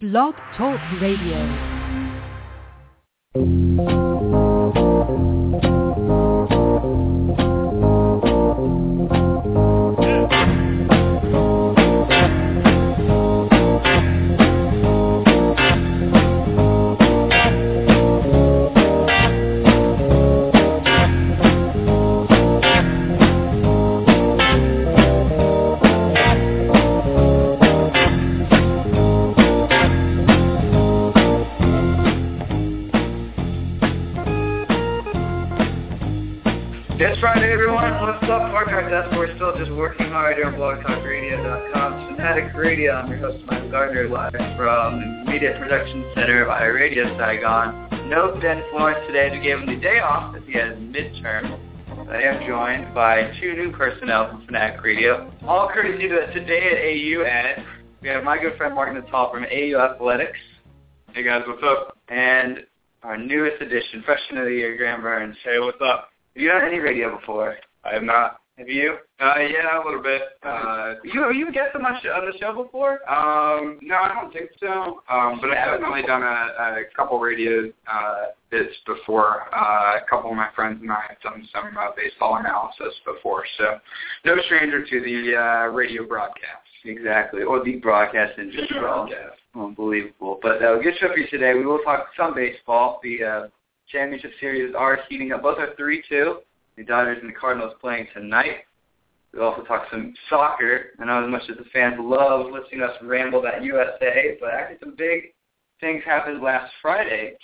Blog Talk Radio. I'm your host, Michael Gardner, live from the Media Production Center of iRadio Saigon. No Ben Florence today to give him the day off as he has midterm. I am joined by two new personnel from Fanatic Radio. All courtesy to today at AU, we have my good friend Mark Natale from AU Athletics. Hey guys, what's up? And our newest addition, freshman of the year, Graham Burns. Hey, what's up? Have you done any radio before? I have not. Have you? Uh, yeah, a little bit. Uh, You have you guessed on my show, on the show before? um, no, I don't think so. Um, but I've definitely done a, a couple radio uh, bits before. Uh, a couple of my friends and I have done some uh, baseball analysis before, so no stranger to the uh, radio broadcast. Exactly, or the broadcast in general. Unbelievable. But uh, good show for you today. We will talk some baseball. The uh, championship series are heating up. Both are 3-2. The Dodgers and the Cardinals playing tonight. We'll also talk some soccer. I know as much as the fans love listening to us ramble about USA, but actually some big things happened last Friday.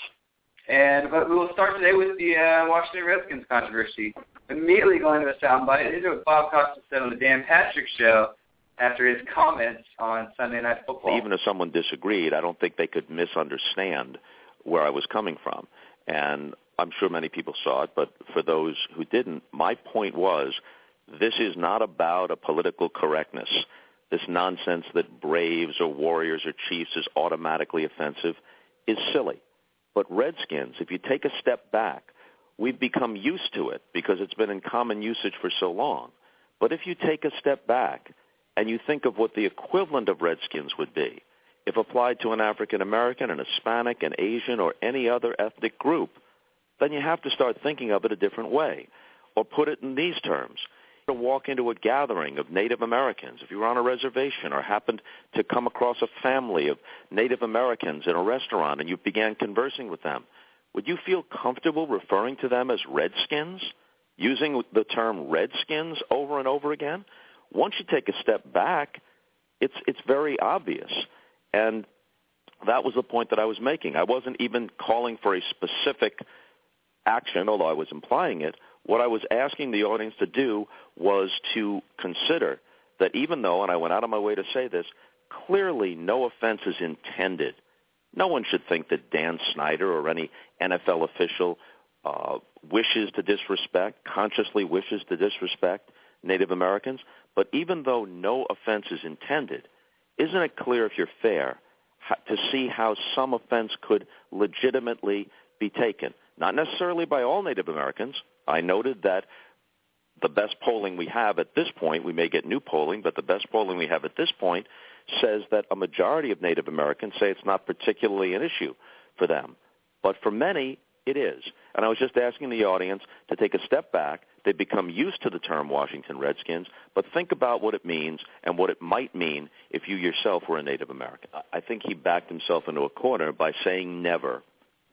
And but we will start today with the uh, Washington Redskins controversy. Immediately going to the soundbite. This is what Bob Costas said on the Dan Patrick Show after his comments on Sunday Night Football. even if someone disagreed, I don't think they could misunderstand where I was coming from. And I'm sure many people saw it, but for those who didn't, my point was this is not about a political correctness. This nonsense that Braves or Warriors or Chiefs is automatically offensive is silly. But Redskins, if you take a step back, we've become used to it because it's been in common usage for so long. But if you take a step back and you think of what the equivalent of Redskins would be, if applied to an African American, an Hispanic, an Asian, or any other ethnic group, then you have to start thinking of it a different way. Or put it in these terms. To walk into a gathering of Native Americans, if you were on a reservation or happened to come across a family of Native Americans in a restaurant and you began conversing with them, would you feel comfortable referring to them as Redskins? Using the term Redskins over and over again? Once you take a step back, it's, it's very obvious. And that was the point that I was making. I wasn't even calling for a specific action, although I was implying it. What I was asking the audience to do was to consider that even though, and I went out of my way to say this, clearly no offense is intended. No one should think that Dan Snyder or any NFL official uh, wishes to disrespect, consciously wishes to disrespect Native Americans. But even though no offense is intended, isn't it clear if you're fair to see how some offense could legitimately be taken? Not necessarily by all Native Americans. I noted that the best polling we have at this point, we may get new polling, but the best polling we have at this point says that a majority of Native Americans say it's not particularly an issue for them. But for many, it is. And I was just asking the audience to take a step back. They've become used to the term Washington Redskins, but think about what it means and what it might mean if you yourself were a Native American. I think he backed himself into a corner by saying never.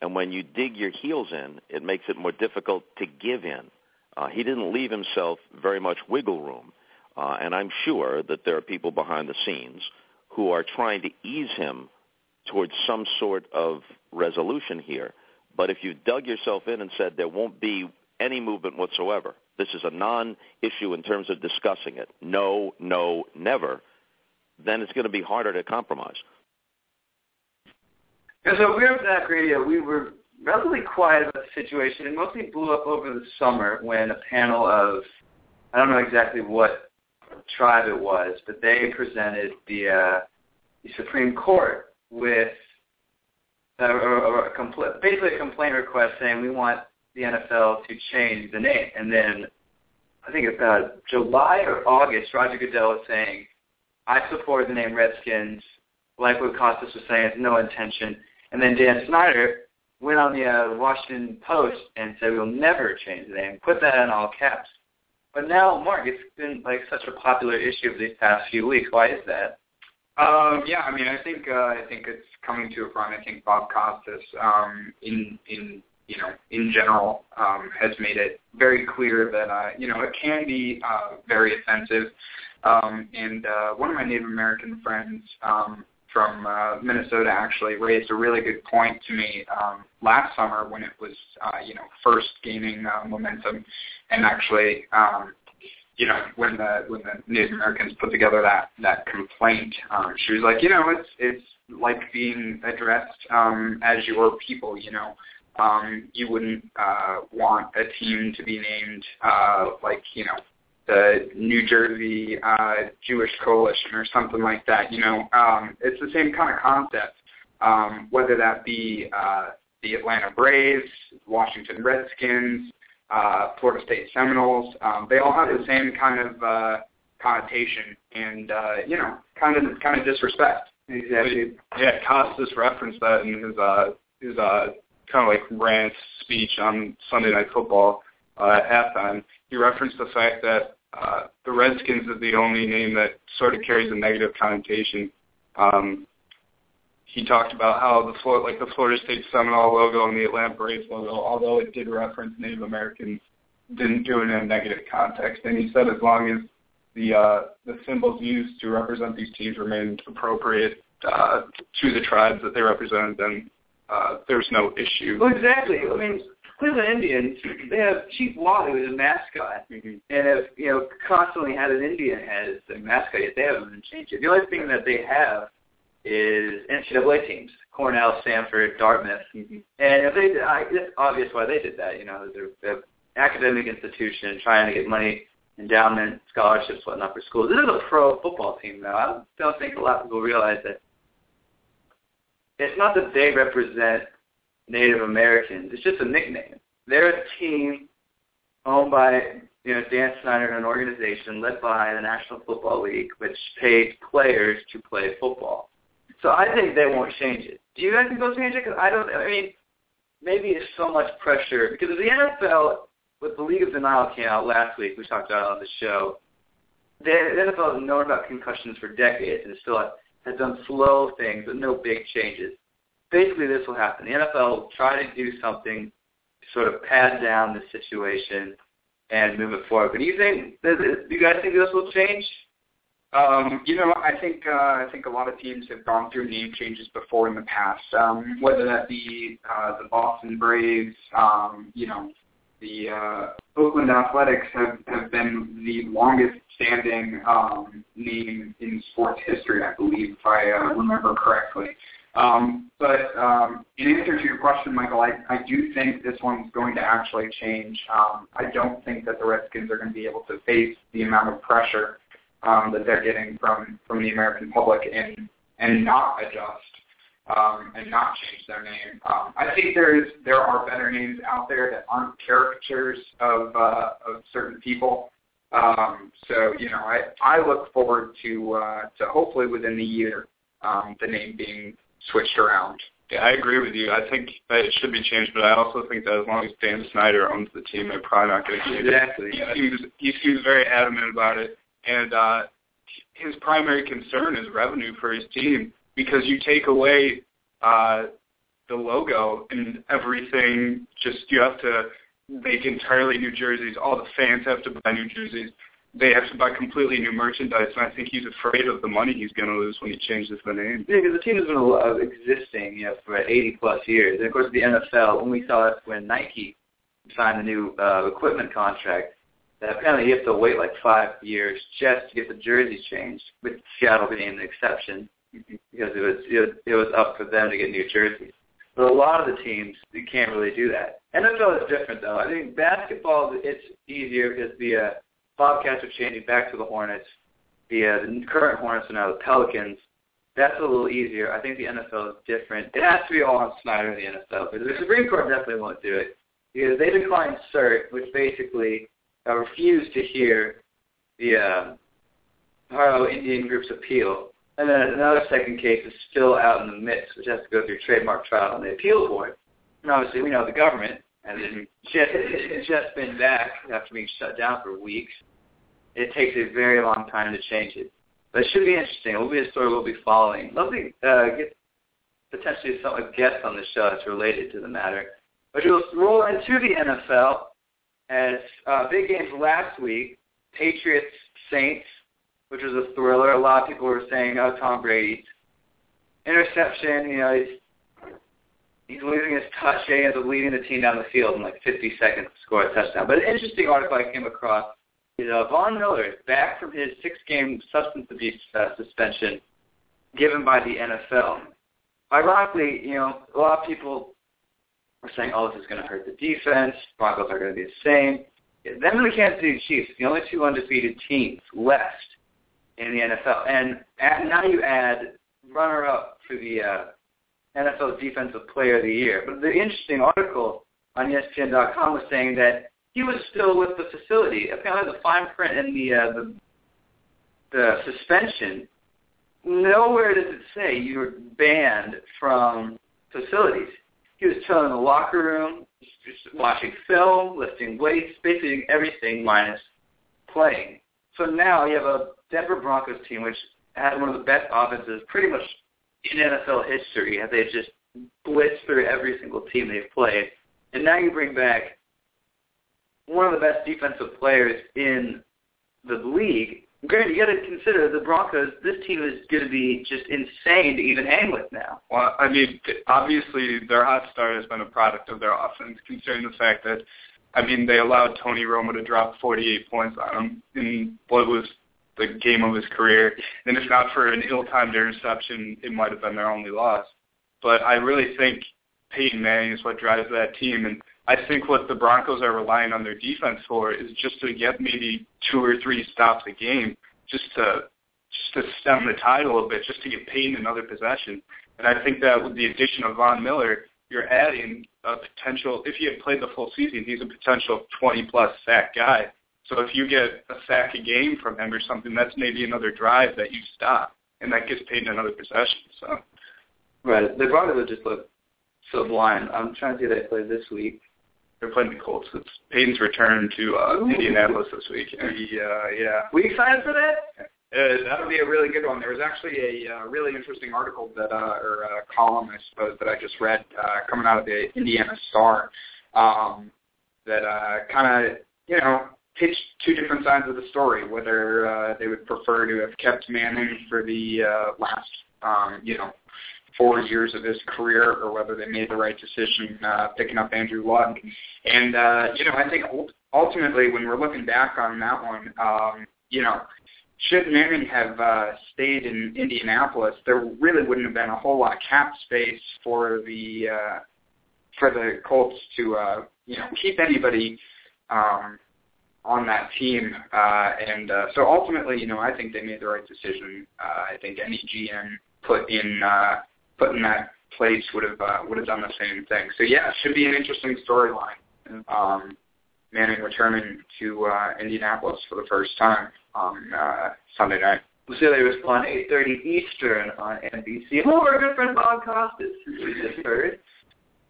And when you dig your heels in, it makes it more difficult to give in. Uh, he didn't leave himself very much wiggle room. Uh, and I'm sure that there are people behind the scenes who are trying to ease him towards some sort of resolution here. But if you dug yourself in and said there won't be any movement whatsoever, this is a non-issue in terms of discussing it, no, no, never, then it's going to be harder to compromise. Yeah, so we were at Zach Radio. We were relatively quiet about the situation. It mostly blew up over the summer when a panel of, I don't know exactly what tribe it was, but they presented the, uh, the Supreme Court with a, a, a compl- basically a complaint request saying we want the NFL to change the name. And then I think about July or August, Roger Goodell was saying, I support the name Redskins like what Costas was saying, it's no intention. And then Dan Snyder went on the uh, Washington Post and said we'll never change the name. Put that in all caps. But now, Mark, it's been like such a popular issue of these past few weeks. Why is that? Um, yeah, I mean, I think uh, I think it's coming to a front. I think Bob Costas, um, in in you know, in general, um, has made it very clear that uh, you know it can be uh, very offensive. Um, and uh, one of my Native American friends um, from uh, Minnesota actually raised a really good point to me um, last summer when it was uh, you know first gaining uh, momentum, and actually um, you know when the when the Native Americans put together that that complaint, um, she was like, you know, it's it's like being addressed um, as your people, you know. Um, you wouldn't uh, want a team to be named uh, like you know the New Jersey uh, Jewish Coalition or something like that. You know, um, it's the same kind of concept. Um, whether that be uh, the Atlanta Braves, Washington Redskins, uh, Florida State Seminoles, um, they all have the same kind of uh, connotation and uh, you know, kind of kind of disrespect. Exactly. Yeah, Costas referenced that in his uh, his uh, kind of like rant speech on Sunday Night Football uh, at halftime. He referenced the fact that uh, the Redskins is the only name that sort of carries a negative connotation. Um, he talked about how the Florida, like the Florida State Seminole logo and the Atlanta Braves logo, although it did reference Native Americans, didn't do it in a negative context. And he said as long as the uh, the symbols used to represent these teams remained appropriate uh, to the tribes that they represented, then uh, there's no issue. Well, exactly. I mean, Cleveland Indians, they have Chief Wahoo as a mascot, Mm-hmm. and have you know constantly had an Indian head as their mascot. Yet they haven't even changed it. The only thing that they have is NCAA teams: Cornell, Stanford, Dartmouth. Mm-hmm. And if they, I, it's obvious why they did that. You know, they're, they're an academic institution trying to get money, endowment, scholarships, whatnot for schools. This is a pro football team, though. I don't think a lot of people realize that it's not that they represent Native Americans. It's just a nickname. They're a team owned by you know Dan Snyder an organization led by the National Football League, which pays players to play football. So I think they won't change it. Do you guys think they'll change it? Because I don't. I mean, maybe it's so much pressure because the NFL with the League of Denial came out last week, we talked about it on the show. The NFL has known about concussions for decades and still has done slow things but no big changes. Basically, this will happen. The NFL will try to do something to sort of pad down the situation and move it forward. But do you think? Do you guys think this will change? Um, you know, I think uh, I think a lot of teams have gone through name changes before in the past. Um, whether that be uh, the Boston Braves, um, you know, the uh, Oakland Athletics have, have been the longest standing um, name in sports history, I believe, if I uh, remember correctly. Um, but um, in answer to your question, Michael, I, I do think this one's going to actually change. Um, I don't think that the Redskins are going to be able to face the amount of pressure um, that they're getting from, from the American public and, and not adjust um, and not change their name. Um, I think there's there are better names out there that aren't caricatures of uh, of certain people. Um, so you know, I I look forward to uh, to hopefully within the year um, the name being switched around. Yeah, I agree with you. I think that it should be changed, but I also think that as long as Dan Snyder owns the team, they're probably not going to change Exactly. it. He seems he seems very adamant about it, and uh, his primary concern is revenue for his team because you take away uh, the logo and everything. Just you have to make entirely new jerseys. All the fans have to buy new jerseys. They have to buy completely new merchandise, and I think he's afraid of the money he's going to lose when he changes the name. Yeah, because the team has been uh, existing, you know, for 80 plus years. And of course, the NFL, when we saw it when Nike signed the new uh, equipment contract, that apparently you have to wait like five years just to get the jerseys changed, with Seattle being the exception because it was it was, it was up for them to get new jerseys. But a lot of the teams you can't really do that. NFL is different though. I think basketball it's easier because the uh, Bobcats are changing back to the Hornets. Uh, the current Hornets are now the Pelicans. That's a little easier. I think the NFL is different. It has to be all on Snyder in the NFL because the Supreme Court definitely won't do it because they declined cert, which basically uh, refused to hear the uh, Harjo Indian Group's appeal. And then another second case is still out in the midst, which has to go through trademark trial on the appeal board. And obviously, we know the government has just, just been back after being shut down for weeks. It takes a very long time to change it. But it should be interesting. It will be a story we'll be following. Love to uh, get potentially some guests on the show that's related to the matter. But we'll roll into the NFL as uh, big games last week. Patriots, Saints, which was a thriller. A lot of people were saying, oh, Tom Brady. Interception, you know, he's, he's losing his touch. He ends up leading the team down the field in like 50 seconds to score a touchdown. But an interesting article I came across is uh, Von Miller is back from his six-game substance abuse uh, suspension given by the NFL. Ironically, you know, a lot of people are saying, oh, this is going to hurt the defense. Broncos are going to be the same. Them and the Kansas City Chiefs, the only two undefeated teams left in the NFL. And now you add runner-up for the uh, NFL Defensive Player of the Year. But the interesting article on ESPN.com was saying that he was still with the facility. Apparently, the fine print in the uh, the, the suspension nowhere does it say you're banned from facilities. He was chilling in the locker room, just watching film, lifting weights, basically everything minus playing. So now you have a Denver Broncos team which had one of the best offenses pretty much in NFL history. They've just blitzed through every single team they've played. And now you bring back one of the best defensive players in the league. Granted, you got to consider the Broncos. This team is going to be just insane to even hang with now. Well, I mean, obviously their hot start has been a product of their offense, considering the fact that, I mean, they allowed Tony Romo to drop 48 points on them in what was the game of his career. And if not for an ill-timed interception, it might have been their only loss. But I really think Peyton Manning is what drives that team, and I think what the Broncos are relying on their defense for is just to get maybe two or three stops a game, just to just to stem the tide a little bit, just to get paid another possession. And I think that with the addition of Von Miller, you're adding a potential. If he had played the full season, he's a potential 20 plus sack guy. So if you get a sack a game from him or something, that's maybe another drive that you stop, and that gets in another possession. So. Right. The Broncos just look so blind. I'm trying to see they play this week. They're playing the Colts. It's Peyton's return to uh, Indianapolis this week. Yeah, yeah. We excited for that? Uh, that'll be a really good one. There was actually a uh, really interesting article that, uh, or uh, column, I suppose, that I just read uh, coming out of the Indiana Star um, that uh, kind of, you know, pitched two different sides of the story. Whether uh, they would prefer to have kept Manning for the uh, last, um, you know, four years of his career or whether they made the right decision uh, picking up Andrew Luck. And, uh, you know, I think ultimately when we're looking back on that one, um, you know, should Manning have uh, stayed in Indianapolis, there really wouldn't have been a whole lot of cap space for the uh, for the Colts to uh, you know keep anybody um, on that team. Uh, and uh, so ultimately, you know, I think they made the right decision. Uh, I think any GM put in uh, put in that place would have uh, would have done the same thing. So yeah, it should be an interesting storyline. Um, Manning returning to uh, Indianapolis for the first time on uh, Sunday night. Lucille was on 8.30 Eastern on NBC. Oh, our good friend Bob Costas, we just heard.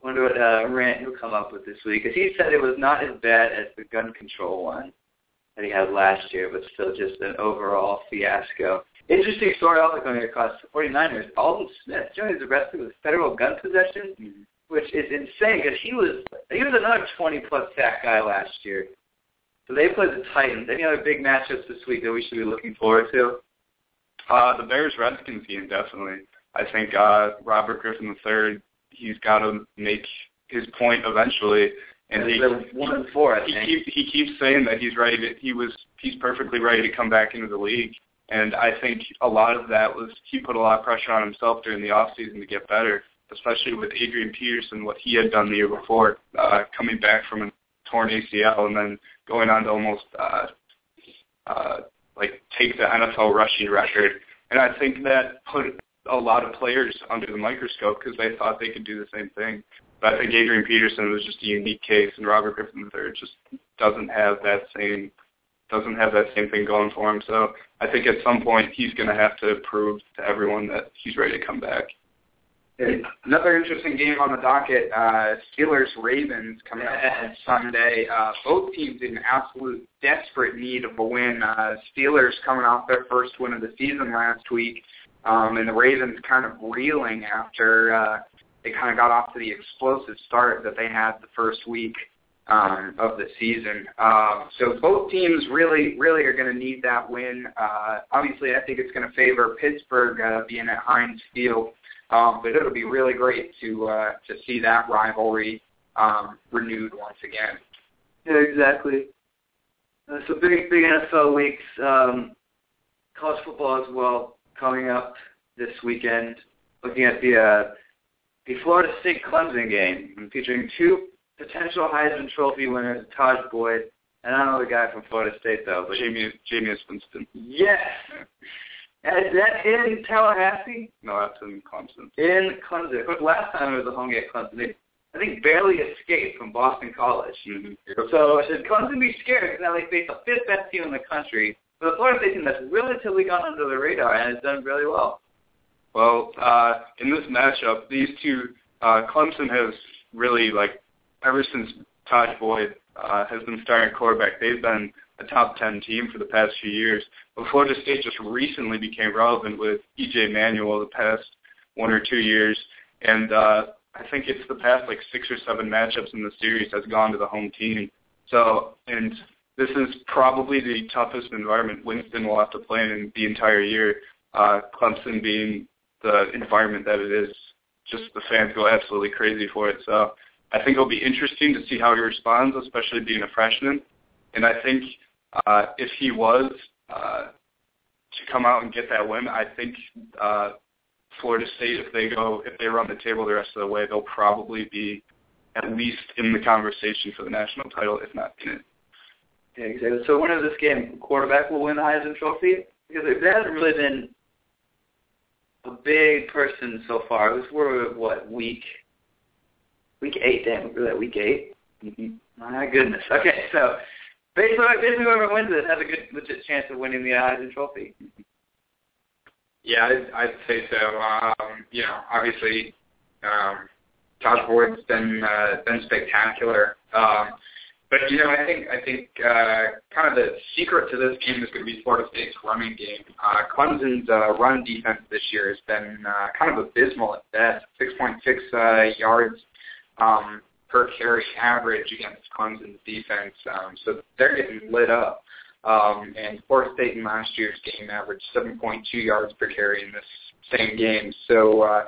Wonder what uh, rant he'll come up with this week. Because he said it was not as bad as the gun control one that he had last year, but still just an overall fiasco. Interesting story also coming across the 49ers. Aldon Smith, know, he's arrested with federal gun possession, mm-hmm. which is insane because he was he was another 20 plus sack guy last year. So they play the Titans. Any other big matchups this week that we should be looking forward to? Uh, the Bears Redskins game definitely. I think uh, Robert Griffin III. He's got to make his point eventually. And he, one four, I he think. Keep, he keeps saying that he's ready. To, he was he's perfectly ready to come back into the league. And I think a lot of that was he put a lot of pressure on himself during the off season to get better, especially with Adrian Peterson, what he had done the year before, uh, coming back from a torn ACL and then going on to almost uh, uh, like take the NFL rushing record. And I think that put a lot of players under the microscope because they thought they could do the same thing. But I think Adrian Peterson was just a unique case, and Robert Griffin III just doesn't have that same doesn't have that same thing going for him. So I think at some point he's going to have to prove to everyone that he's ready to come back. Another interesting game on the docket, uh, Steelers-Ravens coming up on Sunday. Uh, both teams in absolute desperate need of a win. Uh, Steelers coming off their first win of the season last week, um, and the Ravens kind of reeling after uh, they kind of got off to the explosive start that they had the first week um, of the season. Uh, so both teams really, really are going to need that win. Uh, obviously, I think it's going to favor Pittsburgh uh, being at Heinz Field. Um, but it'll be really great to uh, to see that rivalry um, renewed once again. Yeah, exactly. Uh, so big big NFL weeks, um, college football as well coming up this weekend. Looking at the uh, the Florida State Clemson game, featuring two potential Heisman Trophy winners, Tajh Boyd, and I don't know the guy from Florida State though, but Jameis Jameis Winston. Yes. Is that in Tallahassee? No, that's in Clemson. In Clemson. Of course, last time it was a home game at Clemson. They, I think, barely escaped from Boston College. Mm-hmm. So should Clemson be scared because now they face the fifth best team in the country, but the Florida State team that's relatively gone under the radar and has done really well. Well, uh, in this matchup, these two, uh, Clemson has really like ever since Tajh Boyd uh, has been starting quarterback, they've been a top 10 team for the past few years. But Florida State just recently became relevant with EJ Manuel the past one or two years. And uh, I think it's the past like six or seven matchups in the series has gone to the home team. So, and this is probably the toughest environment Winston will have to play in the entire year. Uh, Clemson being the environment that it is, just the fans go absolutely crazy for it. So I think it'll be interesting to see how he responds, especially being a freshman. And I think uh, if he was uh, to come out and get that win, I think uh, Florida State, if they go, if they run the table the rest of the way, they'll probably be at least in the conversation for the national title, if not in it. Yeah, exactly. So winner of this game, quarterback will win the Heisman Trophy because it hasn't really been a big person so far. It was we're what week week eight. Damn, we're at week 8 mm-hmm. My goodness. Okay, so basically, basically whoever wins it has a good legit chance of winning the Heisman Trophy. Yeah, I'd, I'd say so. Um, you know, obviously, um, Tajh Boyd's been uh, been spectacular. Um, but you know, I think I think uh, kind of the secret to this game is going to be Florida State's running game. Uh, Clemson's uh, run defense this year has been uh, kind of abysmal at best, 6.6 uh, yards um, per carry average against Clemson's defense. Um, so they're getting lit up. Um, and Florida State in last year's game averaged 7.2 yards per carry in this same game. So, uh,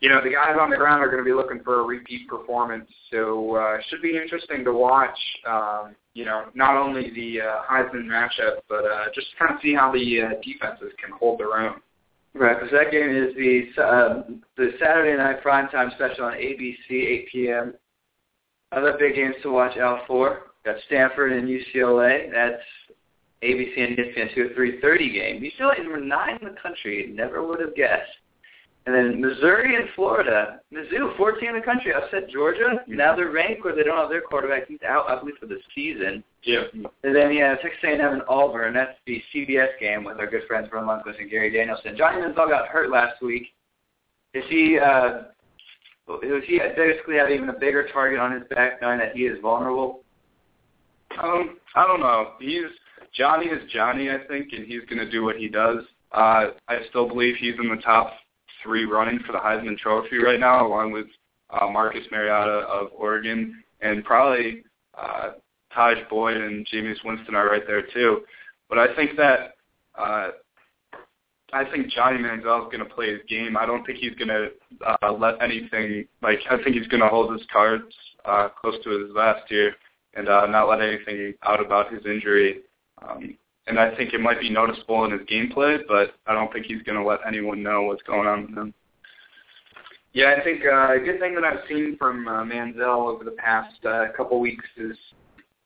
you know, the guys on the ground are going to be looking for a repeat performance. So uh, should be interesting to watch, um, you know, not only the uh, Heisman matchup, but uh, just kind of see how the uh, defenses can hold their own. Right, because that game is the uh, the Saturday night primetime special on ABC, 8 p.m. Other big games to watch out for. Got Stanford and UCLA. That's ABC and ESPN 2 3.30 game. UCLA number 9 in the country. Never would have guessed. And then Missouri and Florida. Mizzou, 14 in the country, upset Georgia. Now they're ranked where they don't have their quarterback. He's out, I believe, for the season. Yeah. And then, yeah, Texas A&M and Auburn. That's the CBS game with our good friends Ron Lundquist and Gary Danielson. Johnny Manziel got hurt last week. Is he, uh, does he basically have even a bigger target on his back knowing that he is vulnerable? Um, I don't know. He's Johnny is Johnny, I think, and he's going to do what he does. Uh, I still believe he's in the top three running for the Heisman Trophy right now, along with uh, Marcus Mariota of Oregon, and probably uh, Tajh Boyd and Jameis Winston are right there too. But I think that uh, I think Johnny Manziel is going to play his game. I don't think he's going to uh, let anything like I think he's going to hold his cards uh, close to his vest here and uh, not let anything out about his injury. Um, and I think it might be noticeable in his gameplay, but I don't think he's going to let anyone know what's going on with him. Yeah, I think uh, a good thing that I've seen from uh, Manziel over the past uh, couple weeks is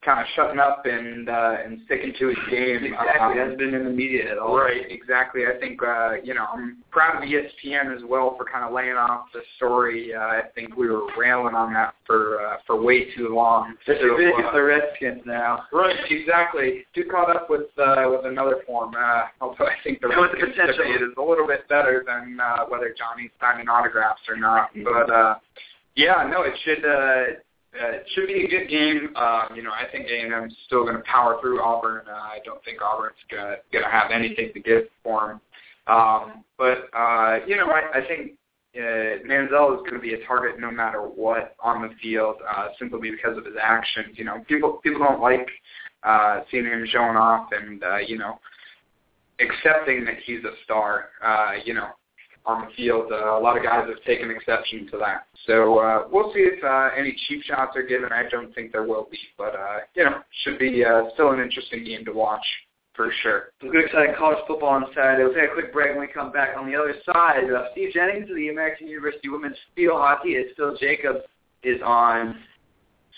kind of shutting up and uh, and sticking to his game. Exactly, Um, hasn't been in the media at all. Right, exactly. I think uh, you know I'm proud of ESPN as well for kind of laying off the story. Uh, I think we were railing on that for uh, for way too long. Just So, big uh, the Redskins now. Right, exactly. Do caught up with uh, with another form. Uh, although I think the the potential. debate is a little bit better than uh, whether Johnny's signing autographs or not. But uh, yeah, no, it should uh, it should be a good game. Um, you know, I think A&M's still going to power through Auburn. Uh, I don't think Auburn's going to have anything to give for them. Um, but uh, you know, I, I think uh, Manziel is going to be a target no matter what on the field, uh, simply because of his actions. You know, people people don't like uh, seeing him showing off and uh, you know accepting that he's a star. Uh, you know, on the field, uh, a lot of guys have taken exception to that. So uh, we'll see if uh, any cheap shots are given. I don't think there will be, but uh, you know, should be uh, still an interesting game to watch for sure. Some good exciting college football on Saturday. We'll take a quick break when we come back. On the other side, uh, Steve Jennings of the American University Women's Field Hockey as Phil Jacobs is on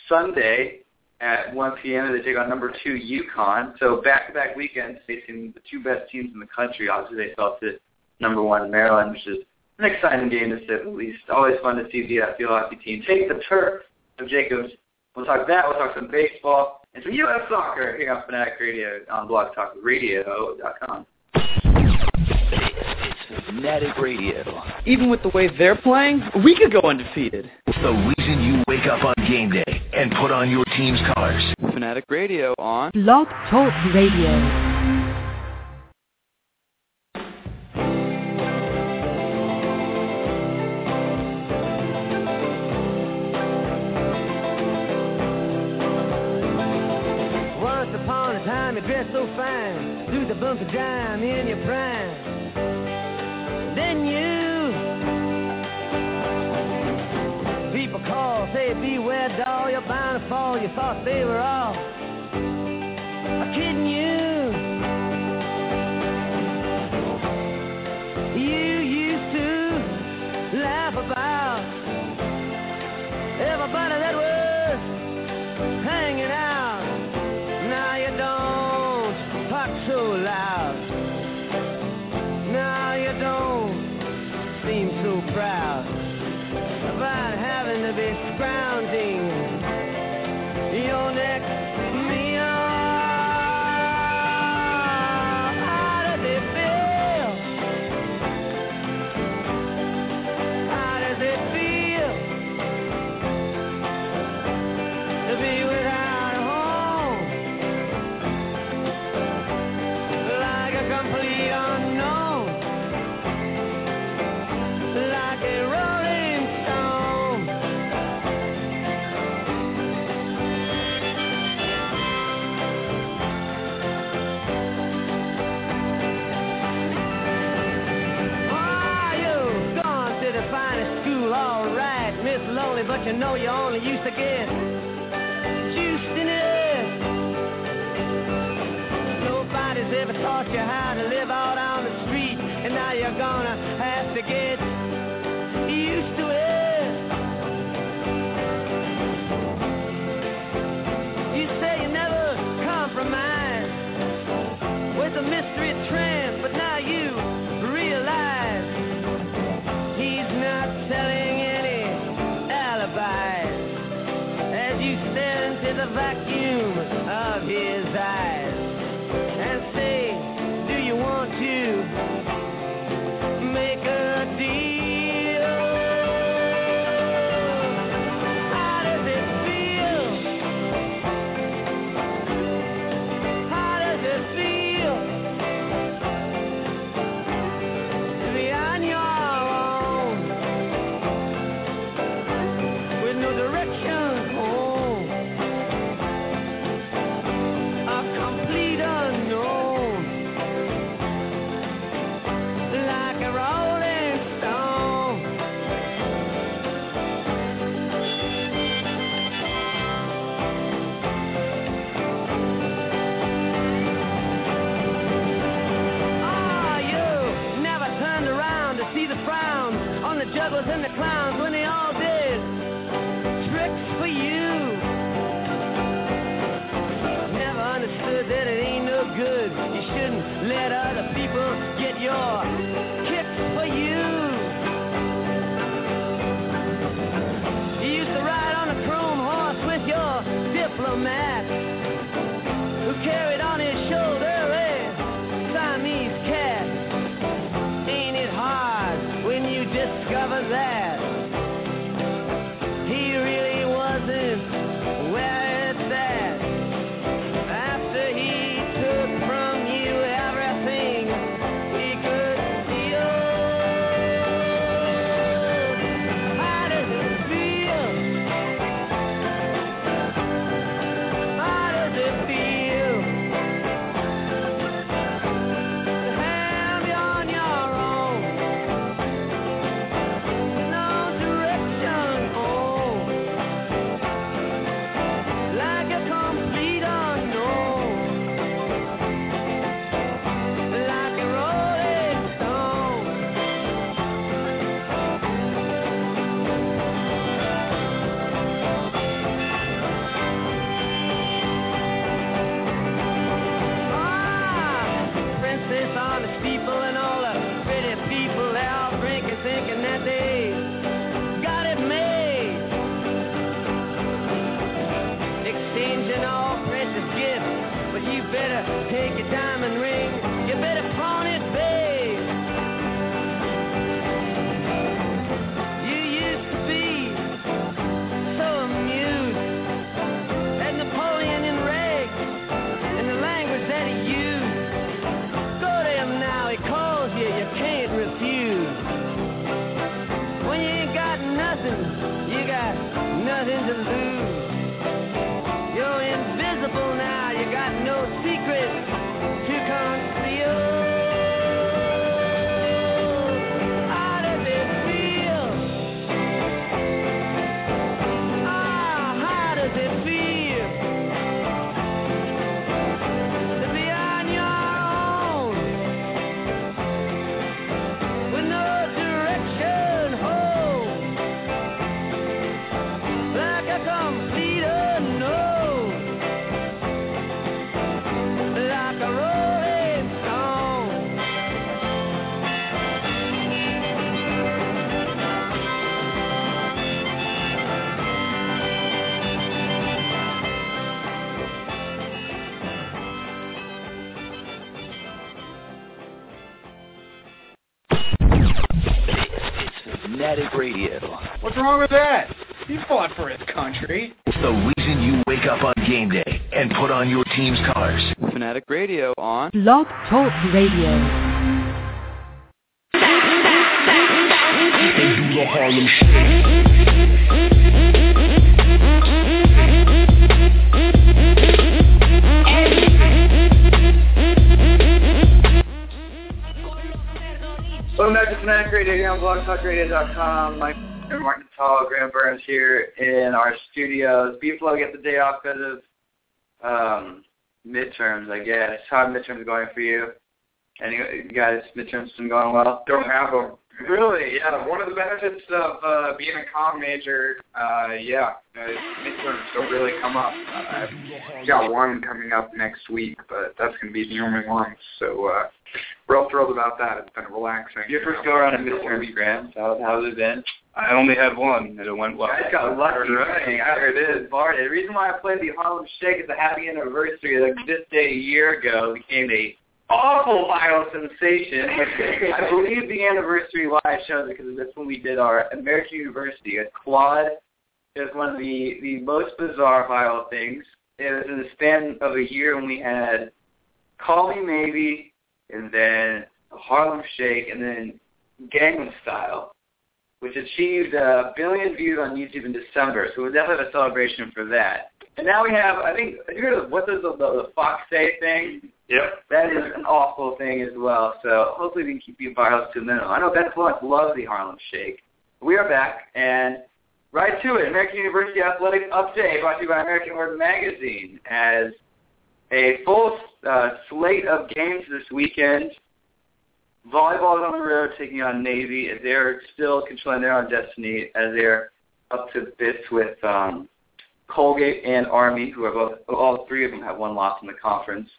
Sunday at 1 p.m. They take on number two UConn. So back-to-back weekends facing the two best teams in the country. Obviously, they fell to number one in Maryland, which is an exciting game to say the least. Always fun to see the uh, field hockey team take the turf of Jacobs. We'll talk that. We'll talk some baseball and some U.S. soccer here on Fanatic Radio on blogtalkradio.com. It's Fanatic Radio. Even with the way they're playing, we could go undefeated. The reason you wake up on game day and put on your team's colors. Fanatic Radio on Blog Talk Radio. Dressed so fine, through the bump of dime in your prime. Then you, people call, say beware doll, you're bound to fall. You thought they were all kidding. You only What's wrong with that? He fought for his country. It's the reason you wake up on game day and put on your team's colors. Fanatic Radio on Blog Talk Radio. The Harlem Shake. Welcome back to Fanatic Radio here on blogtalkradio.com. My name is Mark Natale, Graham Burns here in our studios. B-Flow gets the day off because of um, midterms, I guess. How are midterms going for you? Any you guys, midterms been going well? Don't have them. Really? Yeah, one of the benefits of uh, being a comm major, uh, yeah, uh, midterms don't really come up. Uh, I've got one coming up next week, but that's going to be the only one. So uh, we're all thrilled about that. It's been relaxing. Your first go around at midterms, Graham. How, how's it been? I only had one, and it went well. I got lucky. Right. It is, Bart. The reason why I played the Harlem Shake is the happy anniversary. Like this day a year ago became a awful viral sensation. I believe the anniversary live shows it because that's when we did our American University. A quad is one of the the most bizarre viral things. It was in the span of a year when we had Call Me Maybe, and then Harlem Shake, and then Gangnam Style which achieved a billion views on YouTube in December. So we'll definitely have a celebration for that. And now we have, I think, what does the, the, the Fox say thing? Yep. That is an awful thing as well. So hopefully we can keep the virus to a minimum. I know Ben Florence loves the Harlem Shake. We are back, and right to it. American University Athletic Update brought to you by American Word Magazine as a full uh, slate of games this weekend. Volleyball is on the road taking on Navy. They're still controlling their own destiny as they're up to bits with um, Colgate and Army, who are both, all three of them have one loss in the conference.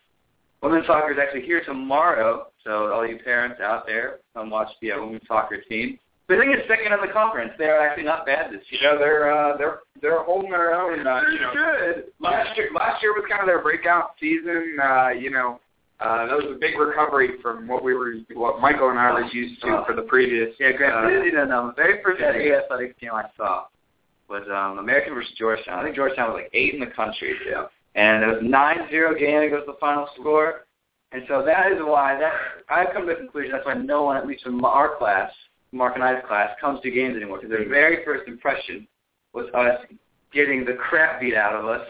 Women's soccer is actually here tomorrow, so all you parents out there, come watch the uh, women's soccer team. But I think it's second in the conference. They're actually not bad this year. Yeah, they're uh, they're they're holding their own. Uh, you know, good. last year last year was kind of their breakout season. Uh, you know, uh, that was a big recovery from what we were, what Michael and I were used to for the previous. Yeah, Grant, uh, you don't know. The very first yeah. athletics game I saw was um, American versus Georgetown. I think Georgetown was like eight in the country. Yeah. And it was nine zero game. It was the final score. And so that is why that I've come to the conclusion that's why no one, at least in our class, Mark and I's class, comes to games anymore because their very first impression was us getting the crap beat out of us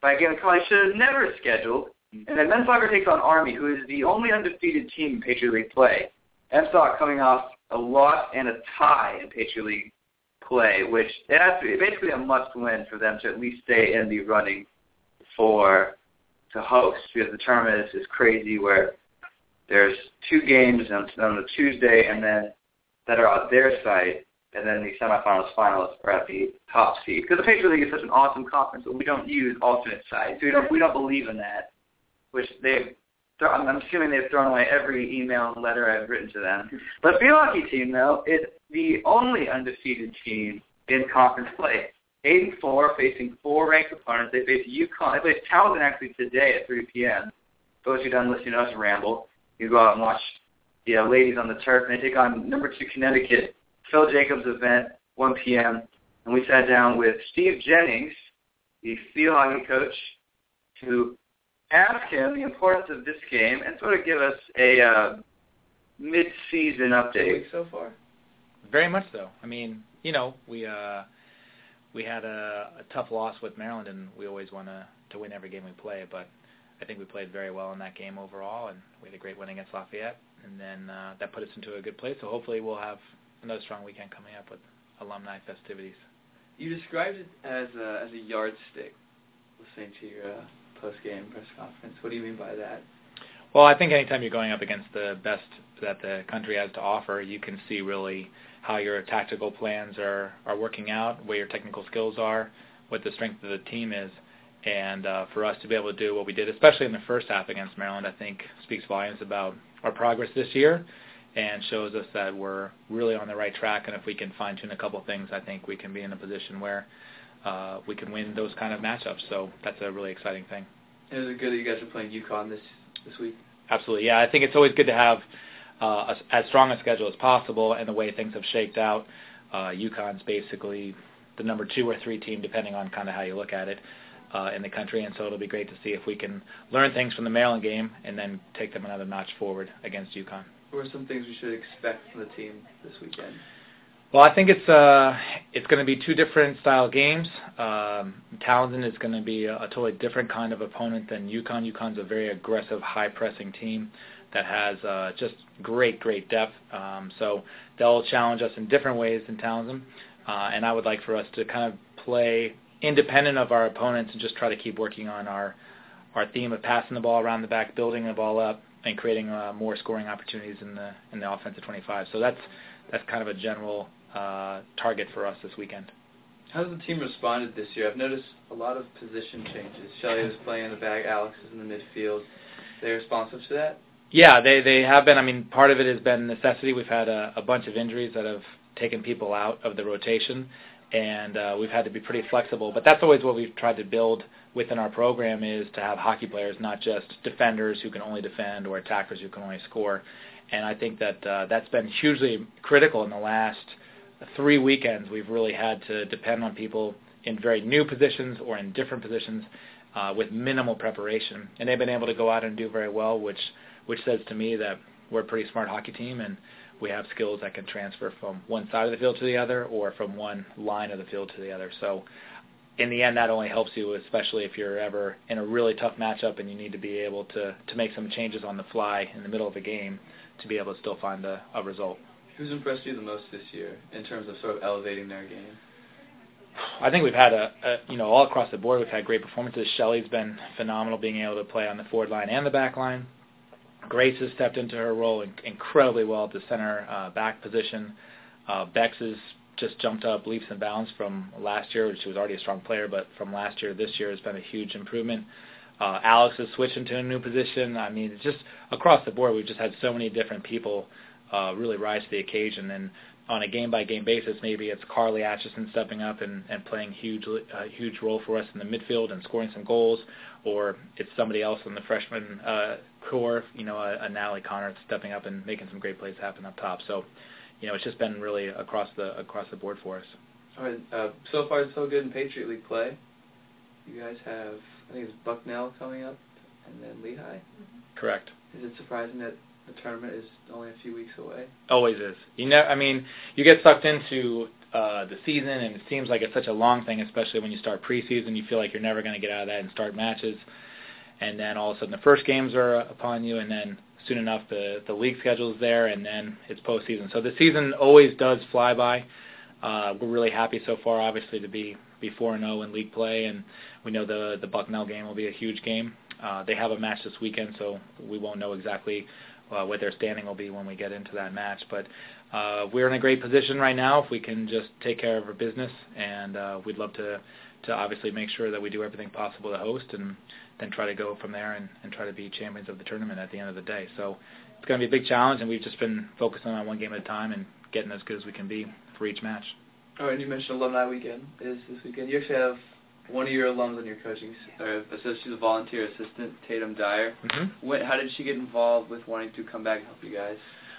by a game that probably should have never scheduled. And then men's soccer takes on Army, who is the only undefeated team in Patriot League play. MSOC coming off a loss and a tie in Patriot League play, which it has to be basically a must-win for them to at least stay in the running for to host because the tournament is, is crazy where there's two games on, on a Tuesday and then that are on their site, and then the semifinals, finals are at the top seed. Because the Patriot League is such an awesome conference, but we don't use alternate sites. We don't we don't believe in that, which they've. I'm I'm assuming they've thrown away every email and letter I've written to them. But the hockey team, though, is the only undefeated team in conference play. Eight and four, facing four ranked opponents. They face UConn. They face Towson actually today at 3 p.m. Those who done listening to us ramble, you go out and watch the uh, ladies on the turf, and they take on number two Connecticut. Phil Jacobs event, 1 p.m. And we sat down with Steve Jennings, the field hockey coach, to ask him the importance of this game and sort of give us a uh, mid-season update. so far. very much so. I mean, you know, we uh, we had a, a tough loss with Maryland, and we always want to to win every game we play. But I think we played very well in that game overall, and we had a great win against Lafayette, and then uh, that put us into a good place. So hopefully, we'll have another strong weekend coming up with alumni festivities. You described it as a, as a yardstick. Listening to your uh, post game press conference, what do you mean by that? Well, I think anytime you're going up against the best that the country has to offer, you can see really how your tactical plans are are working out, where your technical skills are, what the strength of the team is. And uh, for us to be able to do what we did, especially in the first half against Maryland, I think speaks volumes about our progress this year and shows us that we're really on the right track. And if we can fine tune a couple things, I think we can be in a position where uh, we can win those kind of matchups. So that's a really exciting thing. Is it good that you guys are playing UConn this this week? Absolutely, yeah. I think it's always good to have as strong a schedule as possible, and the way things have shaked out, uh, UConn's basically the number two or three team, depending on kind of how you look at it, uh, in the country. And so it'll be great to see if we can learn things from the Maryland game and then take them another notch forward against UConn. What are some things we should expect from the team this weekend? Well, I think it's uh it's going to be two different style games. Um, Towson is going to be a, a totally different kind of opponent than UConn. UConn's a very aggressive, high pressing team that has uh, just great, great depth. Um, so they'll challenge us in different ways than Towson, uh, and I would like for us to kind of play independent of our opponents and just try to keep working on our our theme of passing the ball around the back, building the ball up, and creating uh, more scoring opportunities in the in the offensive 25. So that's that's kind of a general target for us this weekend. How's the team responded this year? I've noticed a lot of position changes. Shelly was playing in the back, Alex is in the midfield. They responsive to that? Yeah, they they have been. I mean, part of it has been necessity. We've had a, a bunch of injuries that have taken people out of the rotation, and uh, we've had to be pretty flexible. But that's always what we've tried to build within our program is to have hockey players, not just defenders who can only defend or attackers who can only score. And I think that uh, that's been hugely critical in the last three weekends. We've really had to depend on people in very new positions or in different positions uh, with minimal preparation, and they've been able to go out and do very well, which which says to me that we're a pretty smart hockey team and we have skills that can transfer from one side of the field to the other or from one line of the field to the other. So in the end, that only helps you, especially if you're ever in a really tough matchup and you need to be able to, to make some changes on the fly in the middle of a game to be able to still find a, a result. Who's impressed you the most this year in terms of sort of elevating their game? I think we've had a, a you know all across the board we've had great performances. Shelly's been phenomenal being able to play on the forward line and the back line. Grace has stepped into her role incredibly well at the center uh, back position. Uh, Bex has just jumped up leaps and bounds from last year. Which she was already a strong player, but from last year, to this year has been a huge improvement. Uh, Alex has switched into a new position. I mean, just across the board, we've just had so many different people uh, really rise to the occasion. And on a game-by-game basis, maybe it's Carly Atchison stepping up and, and playing huge, uh, huge role for us in the midfield and scoring some goals, or it's somebody else in the freshman uh, core, you know, a, a Natalie Connor stepping up and making some great plays happen up top. So, you know, it's just been really across the across the board for us. All right. Uh, so far, so good in Patriot League play. You guys have, I think it's Bucknell coming up, and then Lehigh. Correct. Is it surprising that the tournament is only a few weeks away? Always is. You know, I mean, you get sucked into uh, the season, and it seems like it's such a long thing, especially when you start preseason. You feel like you're never going to get out of that and start matches, and then all of a sudden the first games are upon you, and then soon enough the the league schedule is there, and then it's postseason. So the season always does fly by. Uh, we're really happy so far, obviously, to be be four and zero in league play, and we know the the Bucknell game will be a huge game. Uh, they have a match this weekend, so we won't know exactly uh, what their standing will be when we get into that match. But uh, we're in a great position right now if we can just take care of our business, and uh, we'd love to to obviously make sure that we do everything possible to host, and then try to go from there and, and try to be champions of the tournament at the end of the day. So it's going to be a big challenge, and we've just been focusing on one game at a time and getting as good as we can be for each match. All right, and you mentioned alumni weekend is this weekend. You actually have one of your alums on your coaching, or so she's a volunteer assistant, Tatum Dyer. Mm-hmm. When, how did she get involved with wanting to come back and help you guys?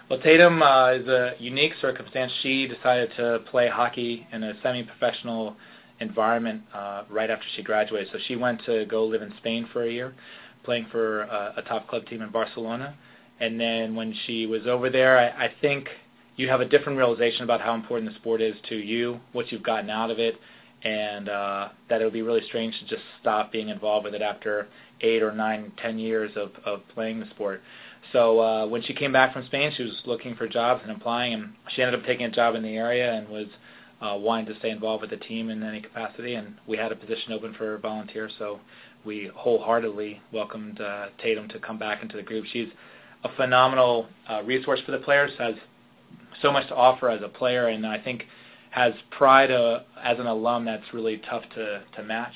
Well, Tatum uh, is a unique circumstance. She decided to play hockey in a semi-professional environment uh, right after she graduated. So she went to go live in Spain for a year, playing for uh, a top club team in Barcelona. And then when she was over there, I, I think you have a different realization about how important the sport is to you, what you've gotten out of it, and uh, that it would be really strange to just stop being involved with it after eight or nine, ten years of, of playing the sport. So uh, when she came back from Spain, she was looking for jobs and applying, and she ended up taking a job in the area and was uh, wanting to stay involved with the team in any capacity. And we had a position open for volunteers, so we wholeheartedly welcomed uh, Tatum to come back into the group. She's a phenomenal uh, resource for the players, has so much to offer as a player, and I think has pride uh, as an alum that's really tough to, to match.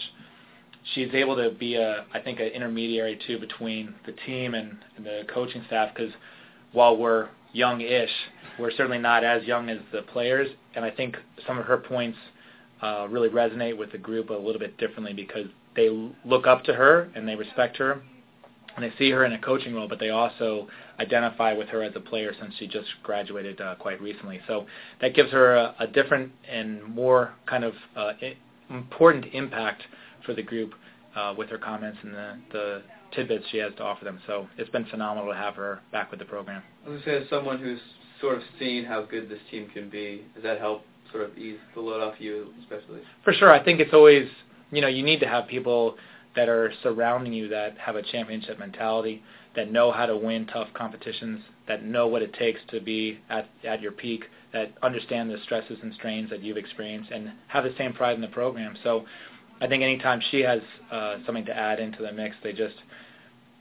She's able to be a, I think, an intermediary too between the team and, the coaching staff because while we're young-ish, we're certainly not as young as the players, and I think some of her points uh, really resonate with the group a little bit differently because they look up to her and they respect her and they see her in a coaching role, but they also identify with her as a player since she just graduated uh, quite recently. So that gives her a, a different and more kind of uh, important impact for the group uh, with her comments and the, the tidbits she has to offer them. So it's been phenomenal to have her back with the program. I was going to say, as someone who's sort of seen how good this team can be, does that help sort of ease the load off you, especially? For sure. I think it's always, you know, you need to have people that are surrounding you that have a championship mentality, that know how to win tough competitions, that know what it takes to be at, at your peak, that understand the stresses and strains that you've experienced, and have the same pride in the program. So I think anytime she has uh, something to add into the mix, they just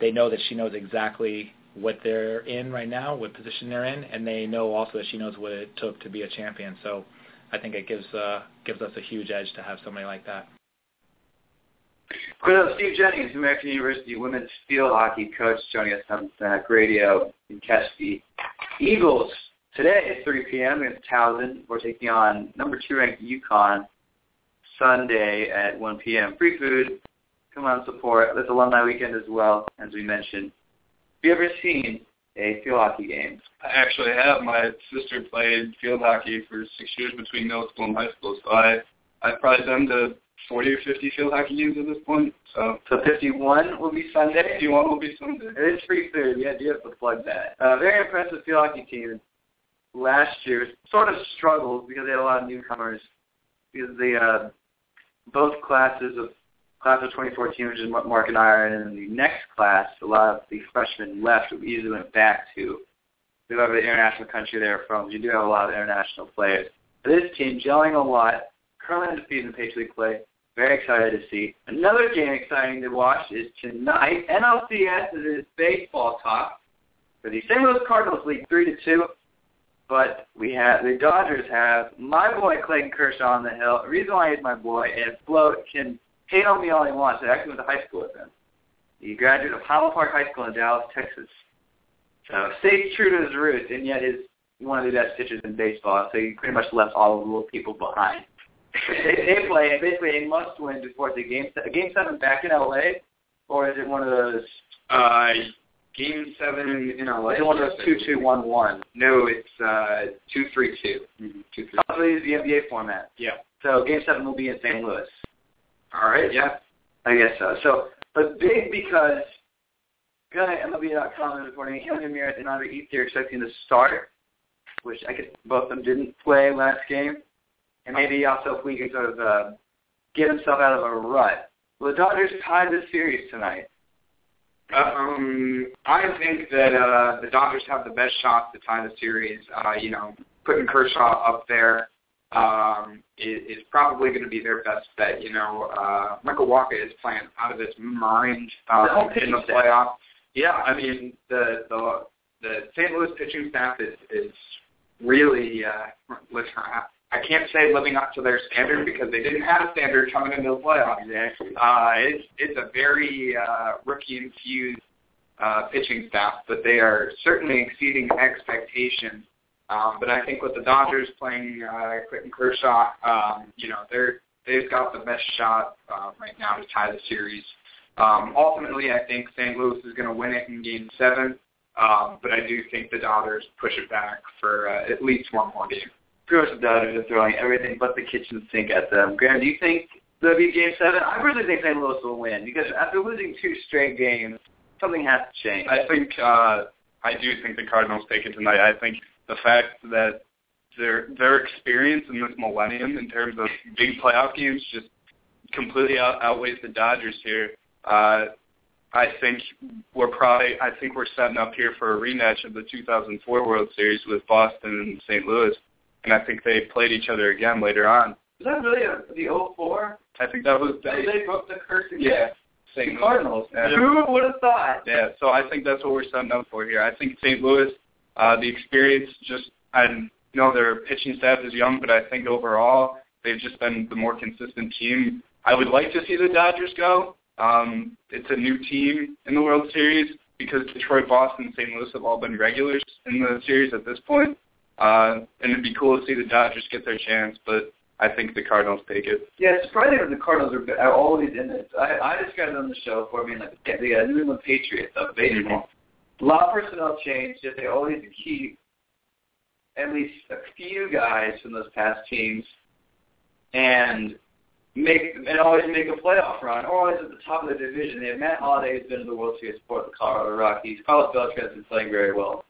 they know that she knows exactly what they're in right now, what position they're in, and they know also that she knows what it took to be a champion. So I think it gives uh, gives us a huge edge to have somebody like that. Well, Steve Jennings, American University women's field hockey coach, joining us on Snack Radio. Can catch the Eagles today at 3 p.m. against Towson. We're taking on number two ranked UConn Sunday at 1 p.m. Free food. Come on, support. There's alumni weekend as well, as we mentioned. Have you ever seen a field hockey game? I actually have. My sister played field hockey for six years between middle school and high school, so I I've probably been to 40 or 50 field hockey games at this point. So, so 51 will be Sunday. 51 will be Sunday. It is free food. Yeah, do have to plug that. Uh, very impressive field hockey team. Last year sort of struggled because they had a lot of newcomers because the uh, both classes of class of 2014, which is what Mark and I are in, and the next class, a lot of the freshmen left who easily went back to whoever the international country they're from. You do have a lot of international players. This team gelling a lot, currently undefeated in Patriot League play, very excited to see. Another game exciting to watch is tonight. NLCS is baseball talk for the St. Louis Cardinals lead three to two. But we have the Dodgers have my boy Clayton Kershaw on the hill. The reason why he's my boy, and Flo can hate on me all he wants. I actually went to high school with him. He graduated of Highland Park High School in Dallas, Texas. So stays true to his roots, and yet is one of the best pitchers in baseball. So he pretty much left all the little people behind they, they play basically a must-win before the game. A game seven back in LA, or is it one of those? Uh, game seven in LA. Is it one of those two two one one? No, it's uh two three two. Mm-hmm. Two three. Oh, the NBA format. Yeah. So game seven will be in St. Louis. All right. Yeah. I guess so. So, but big because gonna MLB.com is reporting Anthony Ramirez and Andre Ethier expecting to start, which I guess both of them didn't play last game and maybe also if we can sort of uh, get himself out of a rut. Well, the Dodgers tied this series tonight? Um, I think that uh, the Dodgers have the best shot to tie the series. Uh, you know, putting Kershaw up there um, is, is probably going to be their best bet. You know, uh, Michael Wacha is playing out of his mind uh, in the playoffs. Yeah, I mean the the the St. Louis pitching staff is is really uh, listen. I can't say living up to their standard because they didn't have a standard coming into the playoffs. Exactly. Uh, it's it's a very uh, rookie infused uh, pitching staff, but they are certainly exceeding expectations. Um, but I think with the Dodgers playing uh, Clayton Kershaw, um, you know they're they've got the best shot uh, right now to tie the series. Um, ultimately, I think St. Louis is going to win it in Game Seven, um, but I do think the Dodgers push it back for uh, at least one more game much the Dodgers are throwing everything but the kitchen sink at them. Graham, do you think they'll be Game Seven? I really think St. Louis will win because after losing two straight games, something has to change. I think uh, I do think the Cardinals take it tonight. I think the fact that their their experience in this millennium in terms of big playoff games just completely out, outweighs the Dodgers here. Uh, I think we're probably I think we're setting up here for a rematch of the 2004 World Series with Boston and St. Louis, and I think they played each other again later on. Is that really a, the 04? I think that was They, they broke the curse again. yeah. St. Louis. Cardinals. Yeah. Who would have thought? Yeah, so I think that's what we're setting up for here. I think St. Louis, uh, the experience, just I know their pitching staff is young, but I think overall they've just been the more consistent team. I would like to see the Dodgers go. Um, it's a new team in the World Series because Detroit, Boston, St. Louis have all been regulars in the series at this point. Uh, and it'd be cool to see the Dodgers get their chance, but I think the Cardinals take it. Yeah, it's surprising that the Cardinals are, are always in it. I, I described it on the show for me like the uh, New England Patriots of baseball. A lot of personnel change, yet they always keep at least a few guys from those past teams and make and always make a playoff run, or always at the top of the division. They have Matt Holliday has been to the World Series for the Colorado Rockies. Carlos Beltran has been playing very well.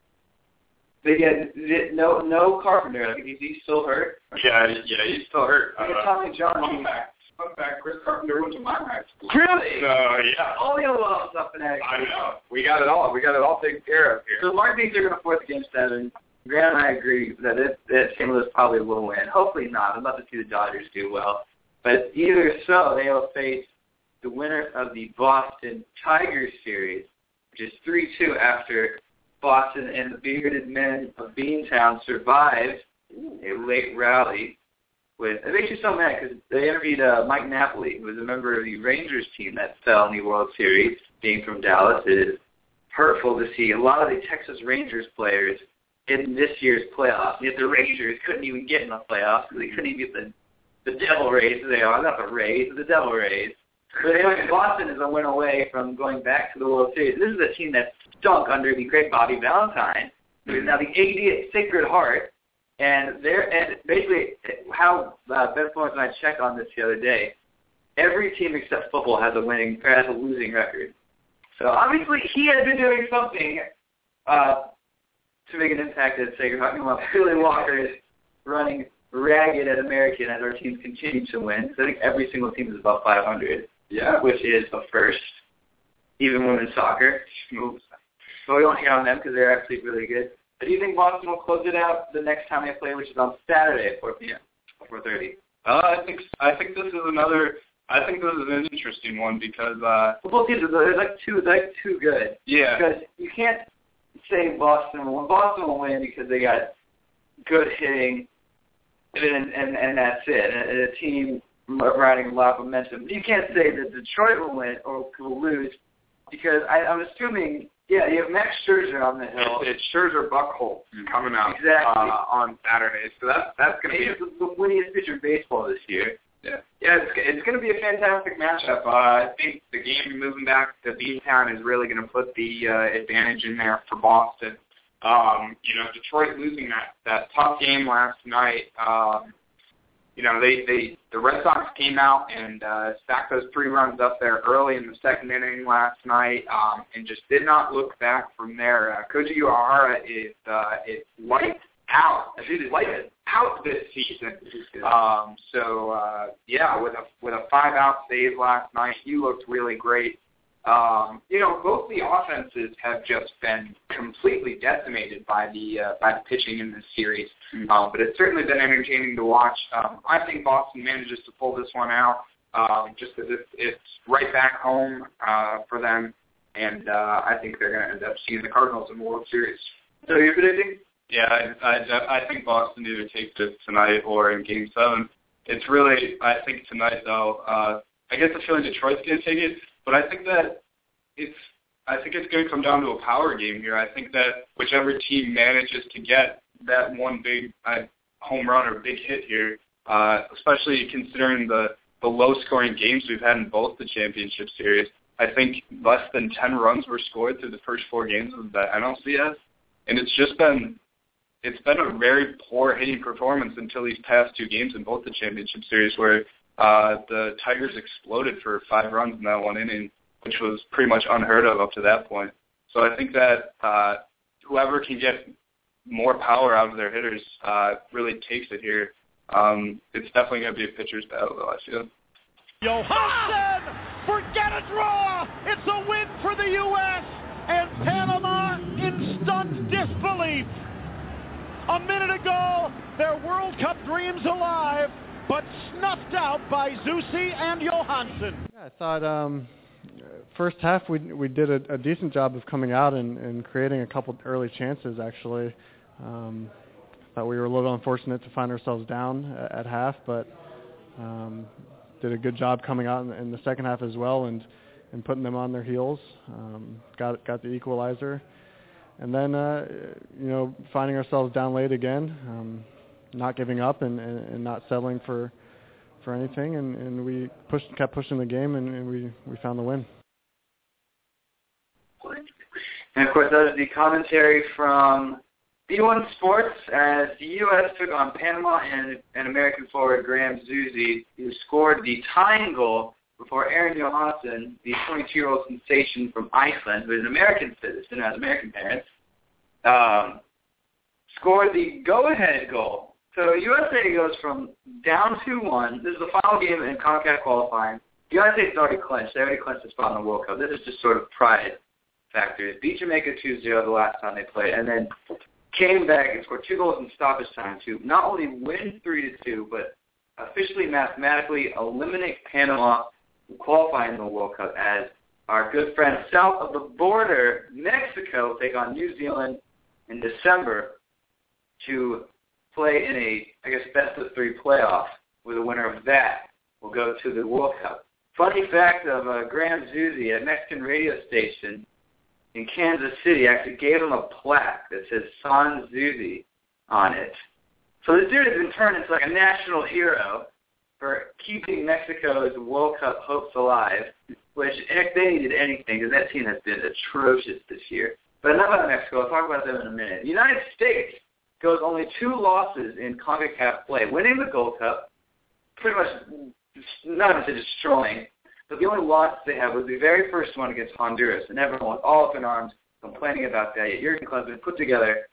They get no no Carpenter. Like, is he still hurt? Yeah, yeah, he's still hurt. Uh, Tommy John. fun fact, fun fact, Chris Carpenter went to my high school. Really? So yeah, All the other stuff in that. I know. We got it all. We got it all taken care of here. So Mark thinks they're going to force a game seven. Grant and I agree that it, that St. Louis probably will win. Hopefully not. I'd love to see the Dodgers do well. But either so, they will face the winner of the Boston Tigers series, which is 3-2 after Boston and the bearded men of Beantown survived a late rally. With it makes you so mad because they interviewed uh, Mike Napoli, who was a member of the Rangers team that fell in the World Series, being from Dallas. It is hurtful to see a lot of the Texas Rangers players in this year's playoffs. Yet the Rangers couldn't even get in the playoffs because they couldn't even get the the Devil Rays. They are not the Rays, the Devil Rays. But anyway, Boston is a win away from going back to the World Series. This is a team that stunk under the great Bobby Valentine, who is now the AD at Sacred Heart. And they're and basically how uh, Ben Florence and I checked on this the other day. Every team except football has a winning has a losing record. So obviously he has been doing something uh, to make an impact at Sacred Heart. Meanwhile, Billy Walker is running ragged at American as our teams continue to win. So I think every single team is above 500, Yeah. which is a first. Even women's soccer. So we don't hear on them because they're actually really good. But do you think Boston will close it out the next time they play, which is on Saturday at 4 p.m. 4:30? Uh, I think I think this is another. I think this is an interesting one because uh, Well, both teams are they're like too they're like too good. yeah, Because you can't say Boston will Boston will win because they got good hitting, and and, and that's it. And a team riding a lot of momentum. You can't say that Detroit will win or will lose because I, I'm assuming. Yeah, you have Max Scherzer on the hill. It's, it's Scherzer Buchholz coming out Exactly. uh, on Saturday, so that's that's going to be He's the the winningest pitcher in baseball this year. Yeah, yeah, it's, it's going to be a fantastic matchup. Uh, I think the game moving back to Beantown is really going to put the uh, advantage in there for Boston. Um, you know, Detroit losing that that tough game last night. Um, you know, they they the Red Sox came out and uh, stacked those three runs up there early in the second inning last night, um, and just did not look back from there. Uh, Koji Uehara is uh, is lights out. He's lights out this season. Um, so uh, yeah, with a with a five out save last night, he looked really great. Um, you know, both the offenses have just been completely decimated by the uh, by the pitching in this series. Um, but it's certainly been entertaining to watch. Um, I think Boston manages to pull this one out, um, just because it's it's right back home uh, for them, and uh, I think they're going to end up seeing the Cardinals in the World Series. So you're predicting? yeah. I, I I think Boston either takes it tonight or in Game Seven. It's really I think tonight though. Uh, I get the feeling Detroit's going to take it, but I think that it's I think it's going to come down to a power game here. I think that whichever team manages to get that one big uh, home run or big hit here, uh, especially considering the the low scoring games we've had in both the championship series. I think less than 10 runs were scored through the first four games of the NLCS, and it's just been it's been a very poor hitting performance until these past two games in both the championship series, where uh, the Tigers exploded for five runs in that one inning, which was pretty much unheard of up to that point. So I think that uh, whoever can get more power out of their hitters uh, really takes it here. Um, it's definitely going to be a pitcher's battle, though. I feel. Johannsson, forget a draw. It's a win for the U.S. and Panama in stunned disbelief. A minute ago, their World Cup dreams alive, but snuffed out by Zusi and Johannsson. Yeah, I thought um, first half we we did a, a decent job of coming out and, and creating a couple early chances. Actually, um, thought we were a little unfortunate to find ourselves down at, at half, but um, did a good job coming out in, in the second half as well and and putting them on their heels. Um, got got the equalizer, and then uh, you know finding ourselves down late again, um, not giving up and, and, and not settling for for anything, and, and we pushed kept pushing the game, and, and we we found the win. And of course, that is the commentary from beIN Sports as the U.S. took on Panama and, and American forward Graham Zusi, who scored the tying goal before Aron Johannsson, the 22-year-old sensation from Iceland, who is an American citizen, has American parents, um, scored the go-ahead goal. So USA goes from down 2-1. This is the final game in CONCACAF qualifying. The United States already clinched. They already clinched the spot in the World Cup. This is just sort of pride factor. Beat Jamaica 2-0 the last time they played, and then came back and scored two goals in stoppage time to not only win three to two, but officially mathematically eliminate Panama from qualifying in the World Cup as our good friends south of the border, Mexico, take on New Zealand in December to play in a, I guess, best of three playoff, where the winner of that will go to the World Cup. Funny fact of uh, Graham Zusi, a Mexican radio station in Kansas City, actually gave him a plaque that says San Zusi on it. So this dude has been turned into like a national hero for keeping Mexico's World Cup hopes alive, which if they needed anything, because that team has been atrocious this year. But enough about Mexico. I'll talk about them in a minute. United States goes only two losses in CONCACAF play, winning the Gold Cup, pretty much not even destroying, but the only loss they had was the very first one against Honduras, and everyone was all up in arms complaining about that. Yet Jurgen Klinsmann put together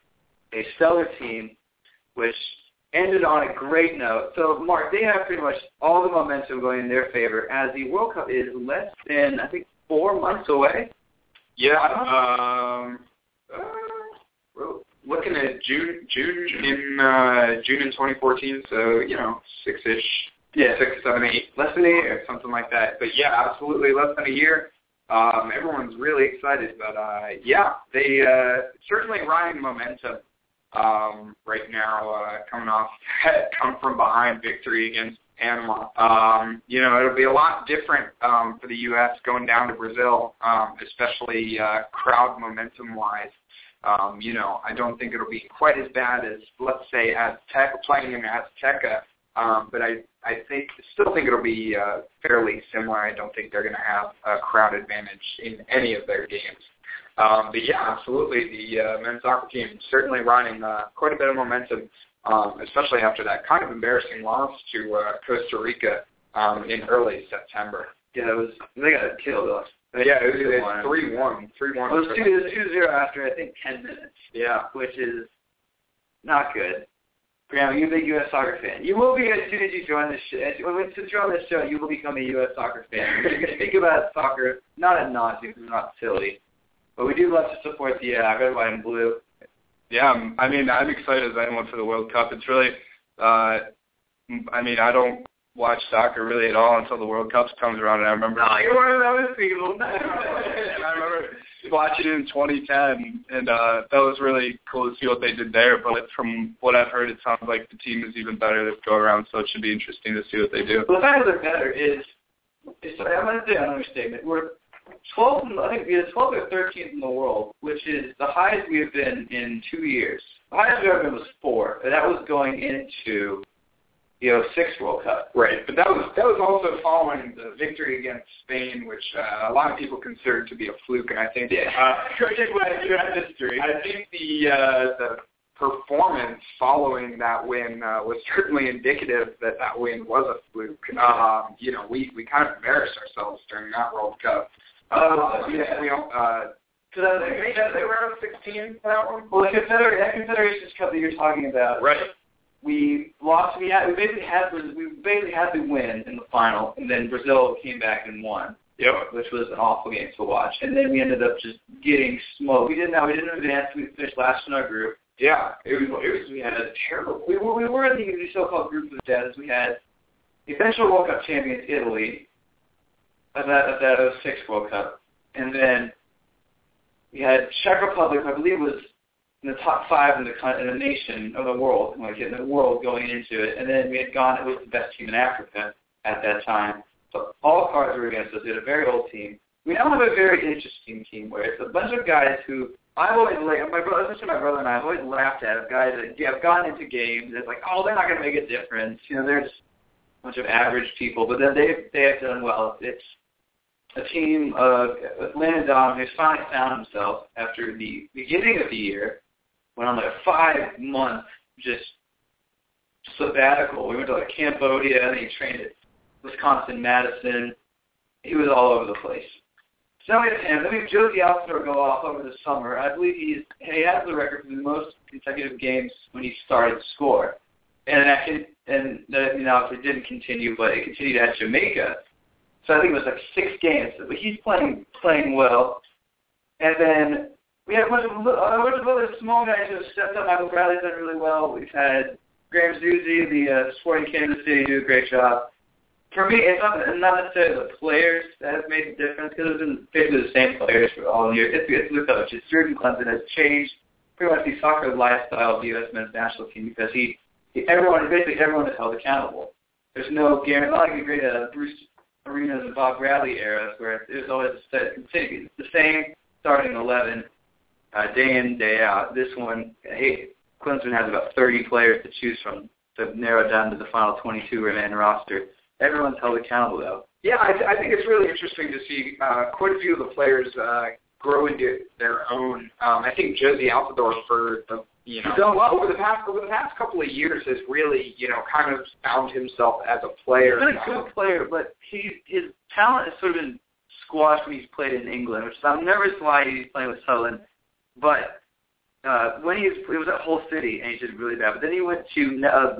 a stellar team, which ended on a great note. So, Mark, they have pretty much all the momentum going in their favor as the World Cup is less than, I think, four months away. Yeah, um, uh, looking at June, June in uh, June in 2014. So you know, six-ish, Yeah. six, seven, eight, less than a year, something like that. But yeah, absolutely less than a year. Um, everyone's really excited, but uh, yeah, they uh, certainly riding momentum um, right now, uh, coming off come from behind victory against Panama. Um, you know, it'll be a lot different um, for the U.S. going down to Brazil, um, especially uh, crowd momentum-wise. Um, you know, I don't think it'll be quite as bad as, let's say, Azteca playing in Azteca. Um, but I, I think, still think it'll be uh, fairly similar. I don't think they're going to have a crowd advantage in any of their games. Um, but yeah, absolutely, the uh, men's soccer team certainly riding uh, quite a bit of momentum, um, especially after that kind of embarrassing loss to uh, Costa Rica um, in early September. Yeah, it was they got killed us. Yeah, it was, it was three one, three one. Well, it was two, it was two zero after I think ten minutes. Yeah, which is not good. Graham, you're a big U.S. soccer fan. You will be as soon as you join this show. Since you're on this show, you will become a U.S. soccer fan. You can speak about soccer, not at nauseam, because it's not silly, but we do love to support the uh, red, white, and blue. Yeah, I'm- I mean, I'm excited as anyone for the World Cup. It's really, uh, I mean, I don't watch soccer really at all until the World Cup comes around, and I remember. No, you're one of those people. I remember watching it in 2010, and uh, that was really cool to see what they did there. But from what I've heard, it sounds like the team is even better this go around, so it should be interesting to see what they do. Well, the fact of the matter is, is I'm going to say an understatement. We're 12, I think we are 12 or 13th in the world, which is the highest we have been in two years. The highest we've ever been was four, and that was going into the 06 World Cup. Right, but that was that was also following the victory against Spain, which uh, a lot of people considered to be a fluke, and I think Yeah. uh, history. I think the uh, the performance following that win uh, was certainly indicative that that win was a fluke. Um, you know, we we kind of embarrassed ourselves during that World Cup. Uh, yeah. we don't, uh, So that, They, they were out 16 for that one. well, the Confederate, that Confederations Cup that you're talking about, Right. We lost. We had we basically had we basically had to win in the final, and then Brazil came back and won, Yep. which was an awful game to watch. And then we ended up just getting smoked. We didn't. we didn't advance. We finished last in our group. Yeah. It was. It was. We had a terrible. We were we were in the, the so-called group of death. We had the eventual World Cup champions Italy of that of that 06 World Cup, and then we had Czech Republic, I believe was in the top five in the in the nation of the world, like in the world going into it, and then we had Ghana, who was the best team in Africa at that time. So all cards were against us. We had a very old team. We now have a very interesting team where it's a bunch of guys who I've always like my brother, especially my brother and I have always laughed at guys that have gone into games. It's like, oh, they're not going to make a difference. You know, they're just a bunch of average people. But then they they have done well. It's a team of Landon Donovan who's finally found himself after the beginning of the year, went on like a five month just sabbatical. We went to like Cambodia and he trained at Wisconsin Madison. He was all over the place. So now we have him. Then we have Jozy Altidore go off over the summer. I believe he's he has the record for the most consecutive games when he started to score. And that can and that you know it didn't continue, but it continued at Jamaica. So I think it was like six games. But he's playing playing well. And then we have a bunch of, a bunch of small guys who have stepped up. Michael Bradley's done really well. We've had Graham Zusi, the uh, Sporting Kansas City, do a great job. For me, it's not, not necessarily the players that have made the difference because it's been basically the same players for all year. It's, it's the coaches. Jurgen Klinsmann has changed pretty much the soccer lifestyle of the U.S. men's national team because he, he everyone, basically everyone is held accountable. There's no guarantee, like the great uh, Bruce Arenas and Bob Bradley eras where it was always the same starting 11 uh, day in, day out. This one, hey, Klinsmann has about 30 players to choose from to narrow down to the final 22 man roster. Everyone's held accountable, though. Yeah, I, th- I think it's really interesting to see uh, quite a few of the players uh, grow into their own. Um, I think Jozy Altidore for the you know done well. over the past over the past couple of years has really you know kind of found himself as a player. He's been a good player, but he his talent has sort of been squashed when he's played in England, which I'm nervous why he's playing with Sunderland. But uh, when he was, he was at Hull City and he did really bad. But then he went to uh,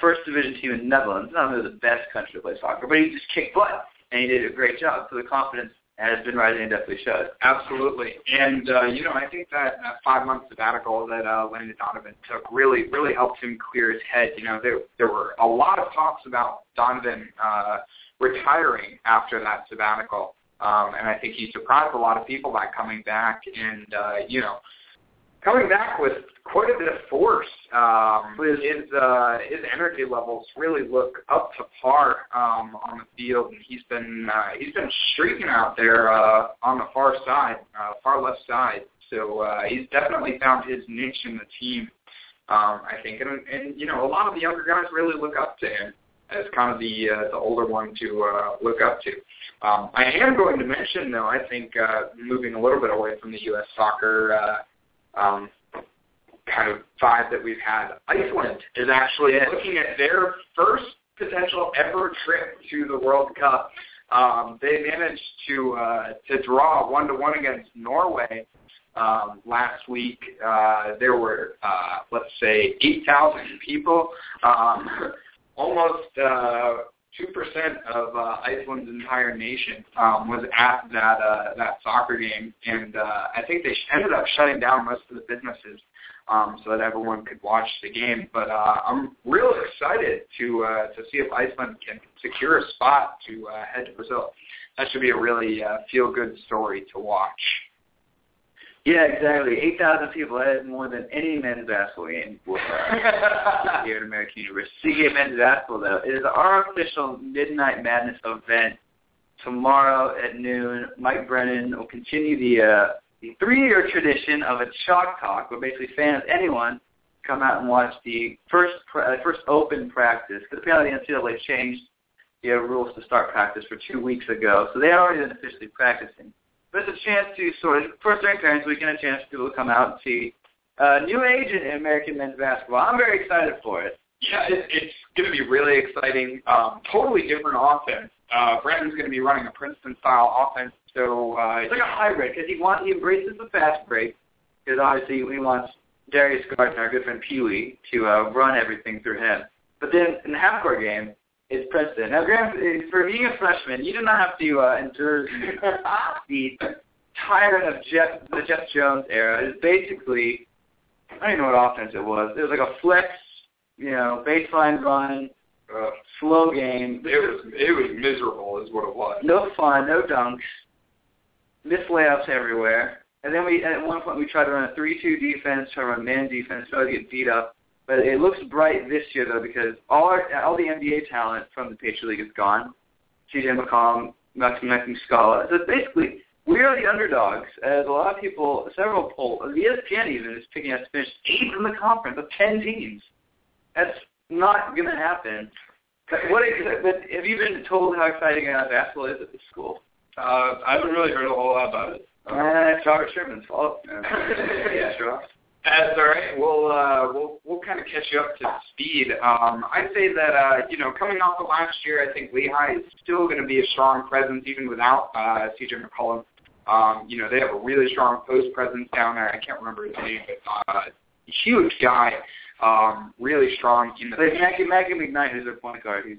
first division team in Netherlands. Not really the best country to play soccer, but he just kicked butt and he did a great job. So the confidence has been rising and definitely shows. Absolutely, and uh, you know I think that uh, five month sabbatical that uh, Landon Donovan took really really helped him clear his head. You know there there were a lot of talks about Donovan uh, retiring after that sabbatical, um, and I think he surprised a lot of people by coming back and uh, you know coming back with quite a bit of force. Um, his uh, his energy levels really look up to par um, on the field, and he's been uh, he's been streaking out there uh, on the far side, uh, far left side. So uh, he's definitely found his niche in the team. Um, I think, and, and you know, a lot of the younger guys really look up to him as kind of the uh, the older one to uh, look up to. Um, I am going to mention, though, I think uh, moving a little bit away from the U.S. soccer. Uh, um, kind of vibe that we've had. Iceland is actually looking at their first potential ever trip to the World Cup. Um, they managed to uh, to draw one to one against Norway um, last week. Uh, there were uh, let's say eight thousand people, um, almost uh, two percent of uh, Iceland's entire nation um, was at that uh, that soccer game, and uh, I think they ended up shutting down most of the businesses um, so that everyone could watch the game. But uh, I'm real excited to uh, to see if Iceland can secure a spot to uh, head to Brazil. That should be a really uh, feel good story to watch. Yeah, exactly. 8,000 people. That is more than any men's basketball game here at American University. CGA men's basketball, though, it is our official Midnight Madness event tomorrow at noon. Mike Brennan will continue the, uh, the three-year tradition of a chalk talk, where basically fans, anyone, come out and watch the first pra- uh, first open practice. Because apparently the NCAA changed the uh, rules to start practice for two weeks ago, so they had already been officially practicing. But it's a chance to sort of, first during Parents Weekend, a chance for people to come out and see uh, new age in American men's basketball. I'm very excited for it. Yeah, it, it's going to be really exciting. Um, totally different offense. Uh, Brennan's going to be running a Princeton-style offense, so uh, It's like a hybrid because he wants he embraces the fast break because obviously he wants Darius Gardner, our good friend Pee Wee, to uh, run everything through him. But then in the half court game, it's Princeton. Now, Graham, eh, for being a freshman, you do not have to uh, endure the tyrant of Jeff, the Jeff Jones era. It's basically, I don't even know what offense it was. It was like a flex, you know, baseline run, uh, slow game. it was it was miserable, is what it was. No fun, no dunks, missed layups everywhere. And then we at one point we tried to run a three-two defense, try to run man defense, try to get beat up. But it looks bright this year though because all our, all the NBA talent from the Patriot League is gone. CJ McCollum, Mike Muscala. So basically, we are the underdogs. As a lot of people, several polls, ESPN even is picking us to finish eighth in the conference of ten teams. That's not going to happen. But what? But have you been told how exciting uh, basketball is at the school? Uh, I haven't really heard a whole lot about it. Uh, it's Robert Sherman's fault. yeah, sure. That's all right. We'll uh, we'll we'll kind of catch you up to speed. Um, I'd say that uh, you know coming off of last year, I think Lehigh is still going to be a strong presence even without uh, CJ McCollum. Um, you know they have a really strong post presence down there. I can't remember his name, but uh, huge guy, um, really strong in the. Mackie, Mackey McKnight, who's their point guard, he's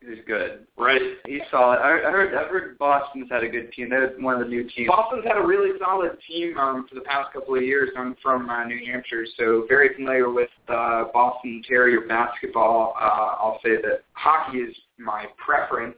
he's good. Right. He's solid. I, I heard I've heard Boston's had a good team. They're one of the new teams. Boston's had a really solid team um, for the past couple of years. I'm from uh, New Hampshire, so very familiar with uh, Boston Terrier basketball. Uh, I'll say that hockey is my preference.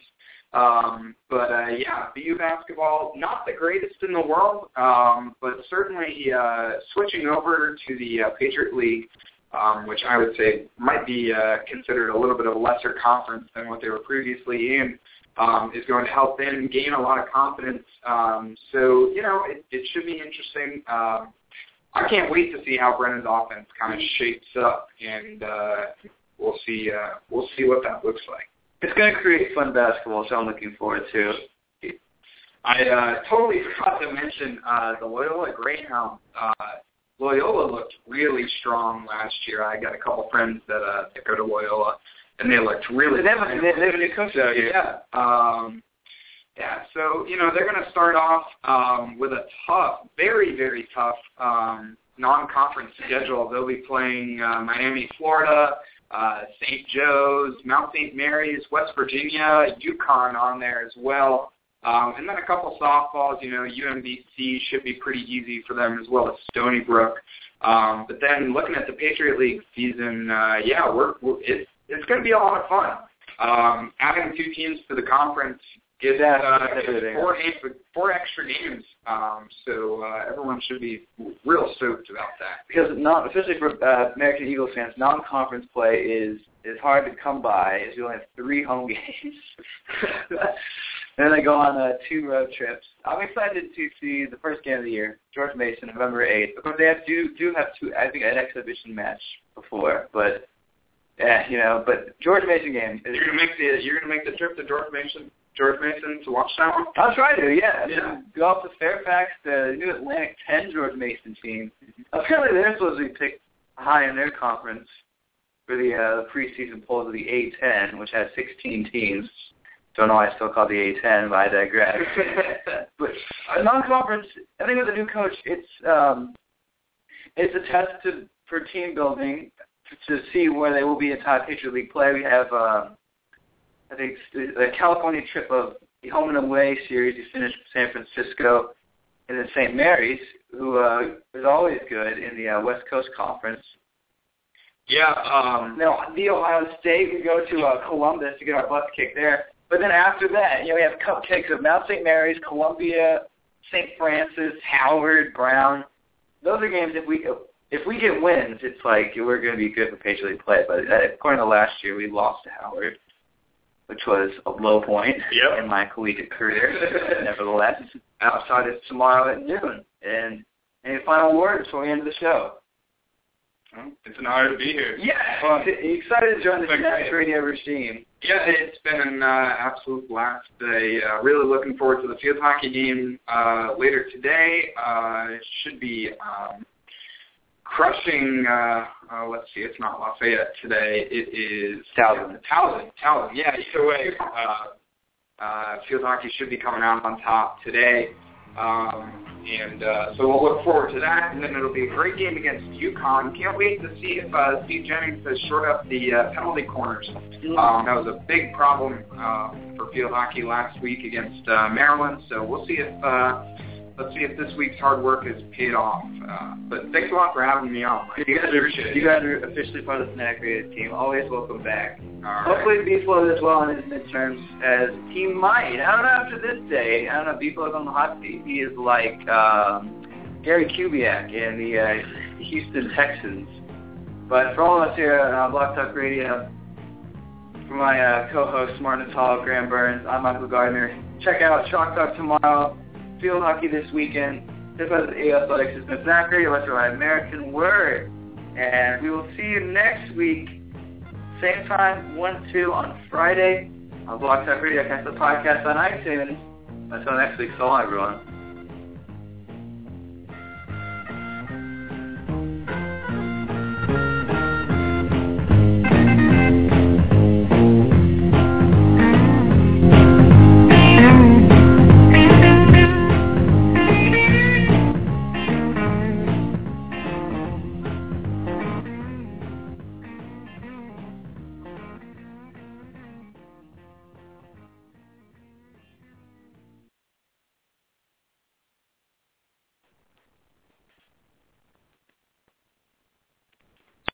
Um, but uh, yeah, BU basketball, not the greatest in the world, um, but certainly uh, switching over to the uh, Patriot League, um, which I would say might be uh, considered a little bit of a lesser conference than what they were previously in, um, is going to help them gain a lot of confidence. Um, so, you know, it, it should be interesting. Um, I can't wait to see how Brennan's offense kind of shapes up, and uh, we'll see. Uh, we'll see what that looks like. It's going to create fun basketball, so I'm looking forward to. I uh, totally forgot to mention uh, the Loyola Greyhound. Uh, Loyola looked really strong last year. I got a couple friends that uh, that go to Loyola, and they looked really. They have a, they have a new coach here. Yeah. Um, yeah. So you know they're going to start off um, with a tough, very very tough um, non-conference schedule. They'll be playing uh, Miami, Florida, uh, St. Joe's, Mount St. Mary's, West Virginia, UConn on there as well. Um, and then a couple softballs, you know, UMBC should be pretty easy for them as well as Stony Brook. Um, but then looking at the Patriot League season, uh, yeah, we're, we're it's it's going to be a lot of fun. Um, adding two teams to the conference gives uh, four games, four extra games. Um, so uh, everyone should be real stoked about that. Because not, especially for uh, American Eagles fans, non-conference play is is hard to come by. As you only have three home games, then they go on uh, two road trips. I'm excited to see the first game of the year, George Mason, November 8th. Of course, they have do do have two. I think an exhibition match before, but yeah, you know. But George Mason game. Is, You're gonna make the you're gonna make the trip to George Mason. George Mason to watch that one? I'll try to, yeah. Yeah. Go off to Fairfax, the new Atlantic 10 George Mason team. Apparently they're supposed to be picked high in their conference for the uh, preseason polls of the A10, which has 16 teams. Don't know why I still call the A10, but I digress. but a non-conference, I think with a new coach, it's um, it's a test to, for team building to, see where they will be in top Patriot League play. We have, uh, I think, the California trip of the home and away series. You finished San Francisco, and then St. Mary's, who uh, is always good in the uh, West Coast Conference. Yeah. Um, Now, the Ohio State, we go to uh, Columbus to get our butts kicked there. But then after that, you know, we have cupcakes of Mount St. Mary's, Columbia, St. Francis, Howard, Brown. Those are games if we if we get wins, it's like we're going to be good for Patriot League play. But uh, according to last year, we lost to Howard, which was a low point Yep. in my collegiate career. Nevertheless, outside is tomorrow at noon. And any final words before we end the show? It's an honor to be here. Yeah, well, excited to join the Been Radio regime. Yeah, it's been an uh, absolute blast. Uh, really looking forward to the field hockey game uh, later today. Uh, it should be um, crushing. Uh, uh, let's see, it's not Lafayette today. It is Towson. Towson. Towson. Yeah. Either way, uh, uh, field hockey should be coming out on top today. Um, and uh, so we'll look forward to that. And then it'll be a great game against UConn. Can't wait to see if uh, Steve Jennings has shored up the uh, penalty corners. Um, that was a big problem uh, for field hockey last week against uh, Maryland. So we'll see if uh, let's see if this week's hard work has paid off. Uh, but thanks a lot for having me on. Mike. You guys, are you guys are officially part of the Fanatic Radio team. Always welcome back. All right. Hopefully Beeflo does well in his midterms as he might. I don't know after this day. I don't know. Beeflo's on the hot seat. He is like um, Gary Kubiak in the uh, Houston Texans. But for all of us here on uh, Block Talk Radio, for my uh, co-host Mark Natale, Graham Burns, I'm Michael Gardner. Check out Chalk Talk tomorrow. Field hockey this weekend. Of the Athletics has been Zachary. Let's ride American Word. And we will see you next week. Same time, 1 2 on Friday on Block Talk Radio. Catch the podcast on iTunes. Until next week, so long, everyone.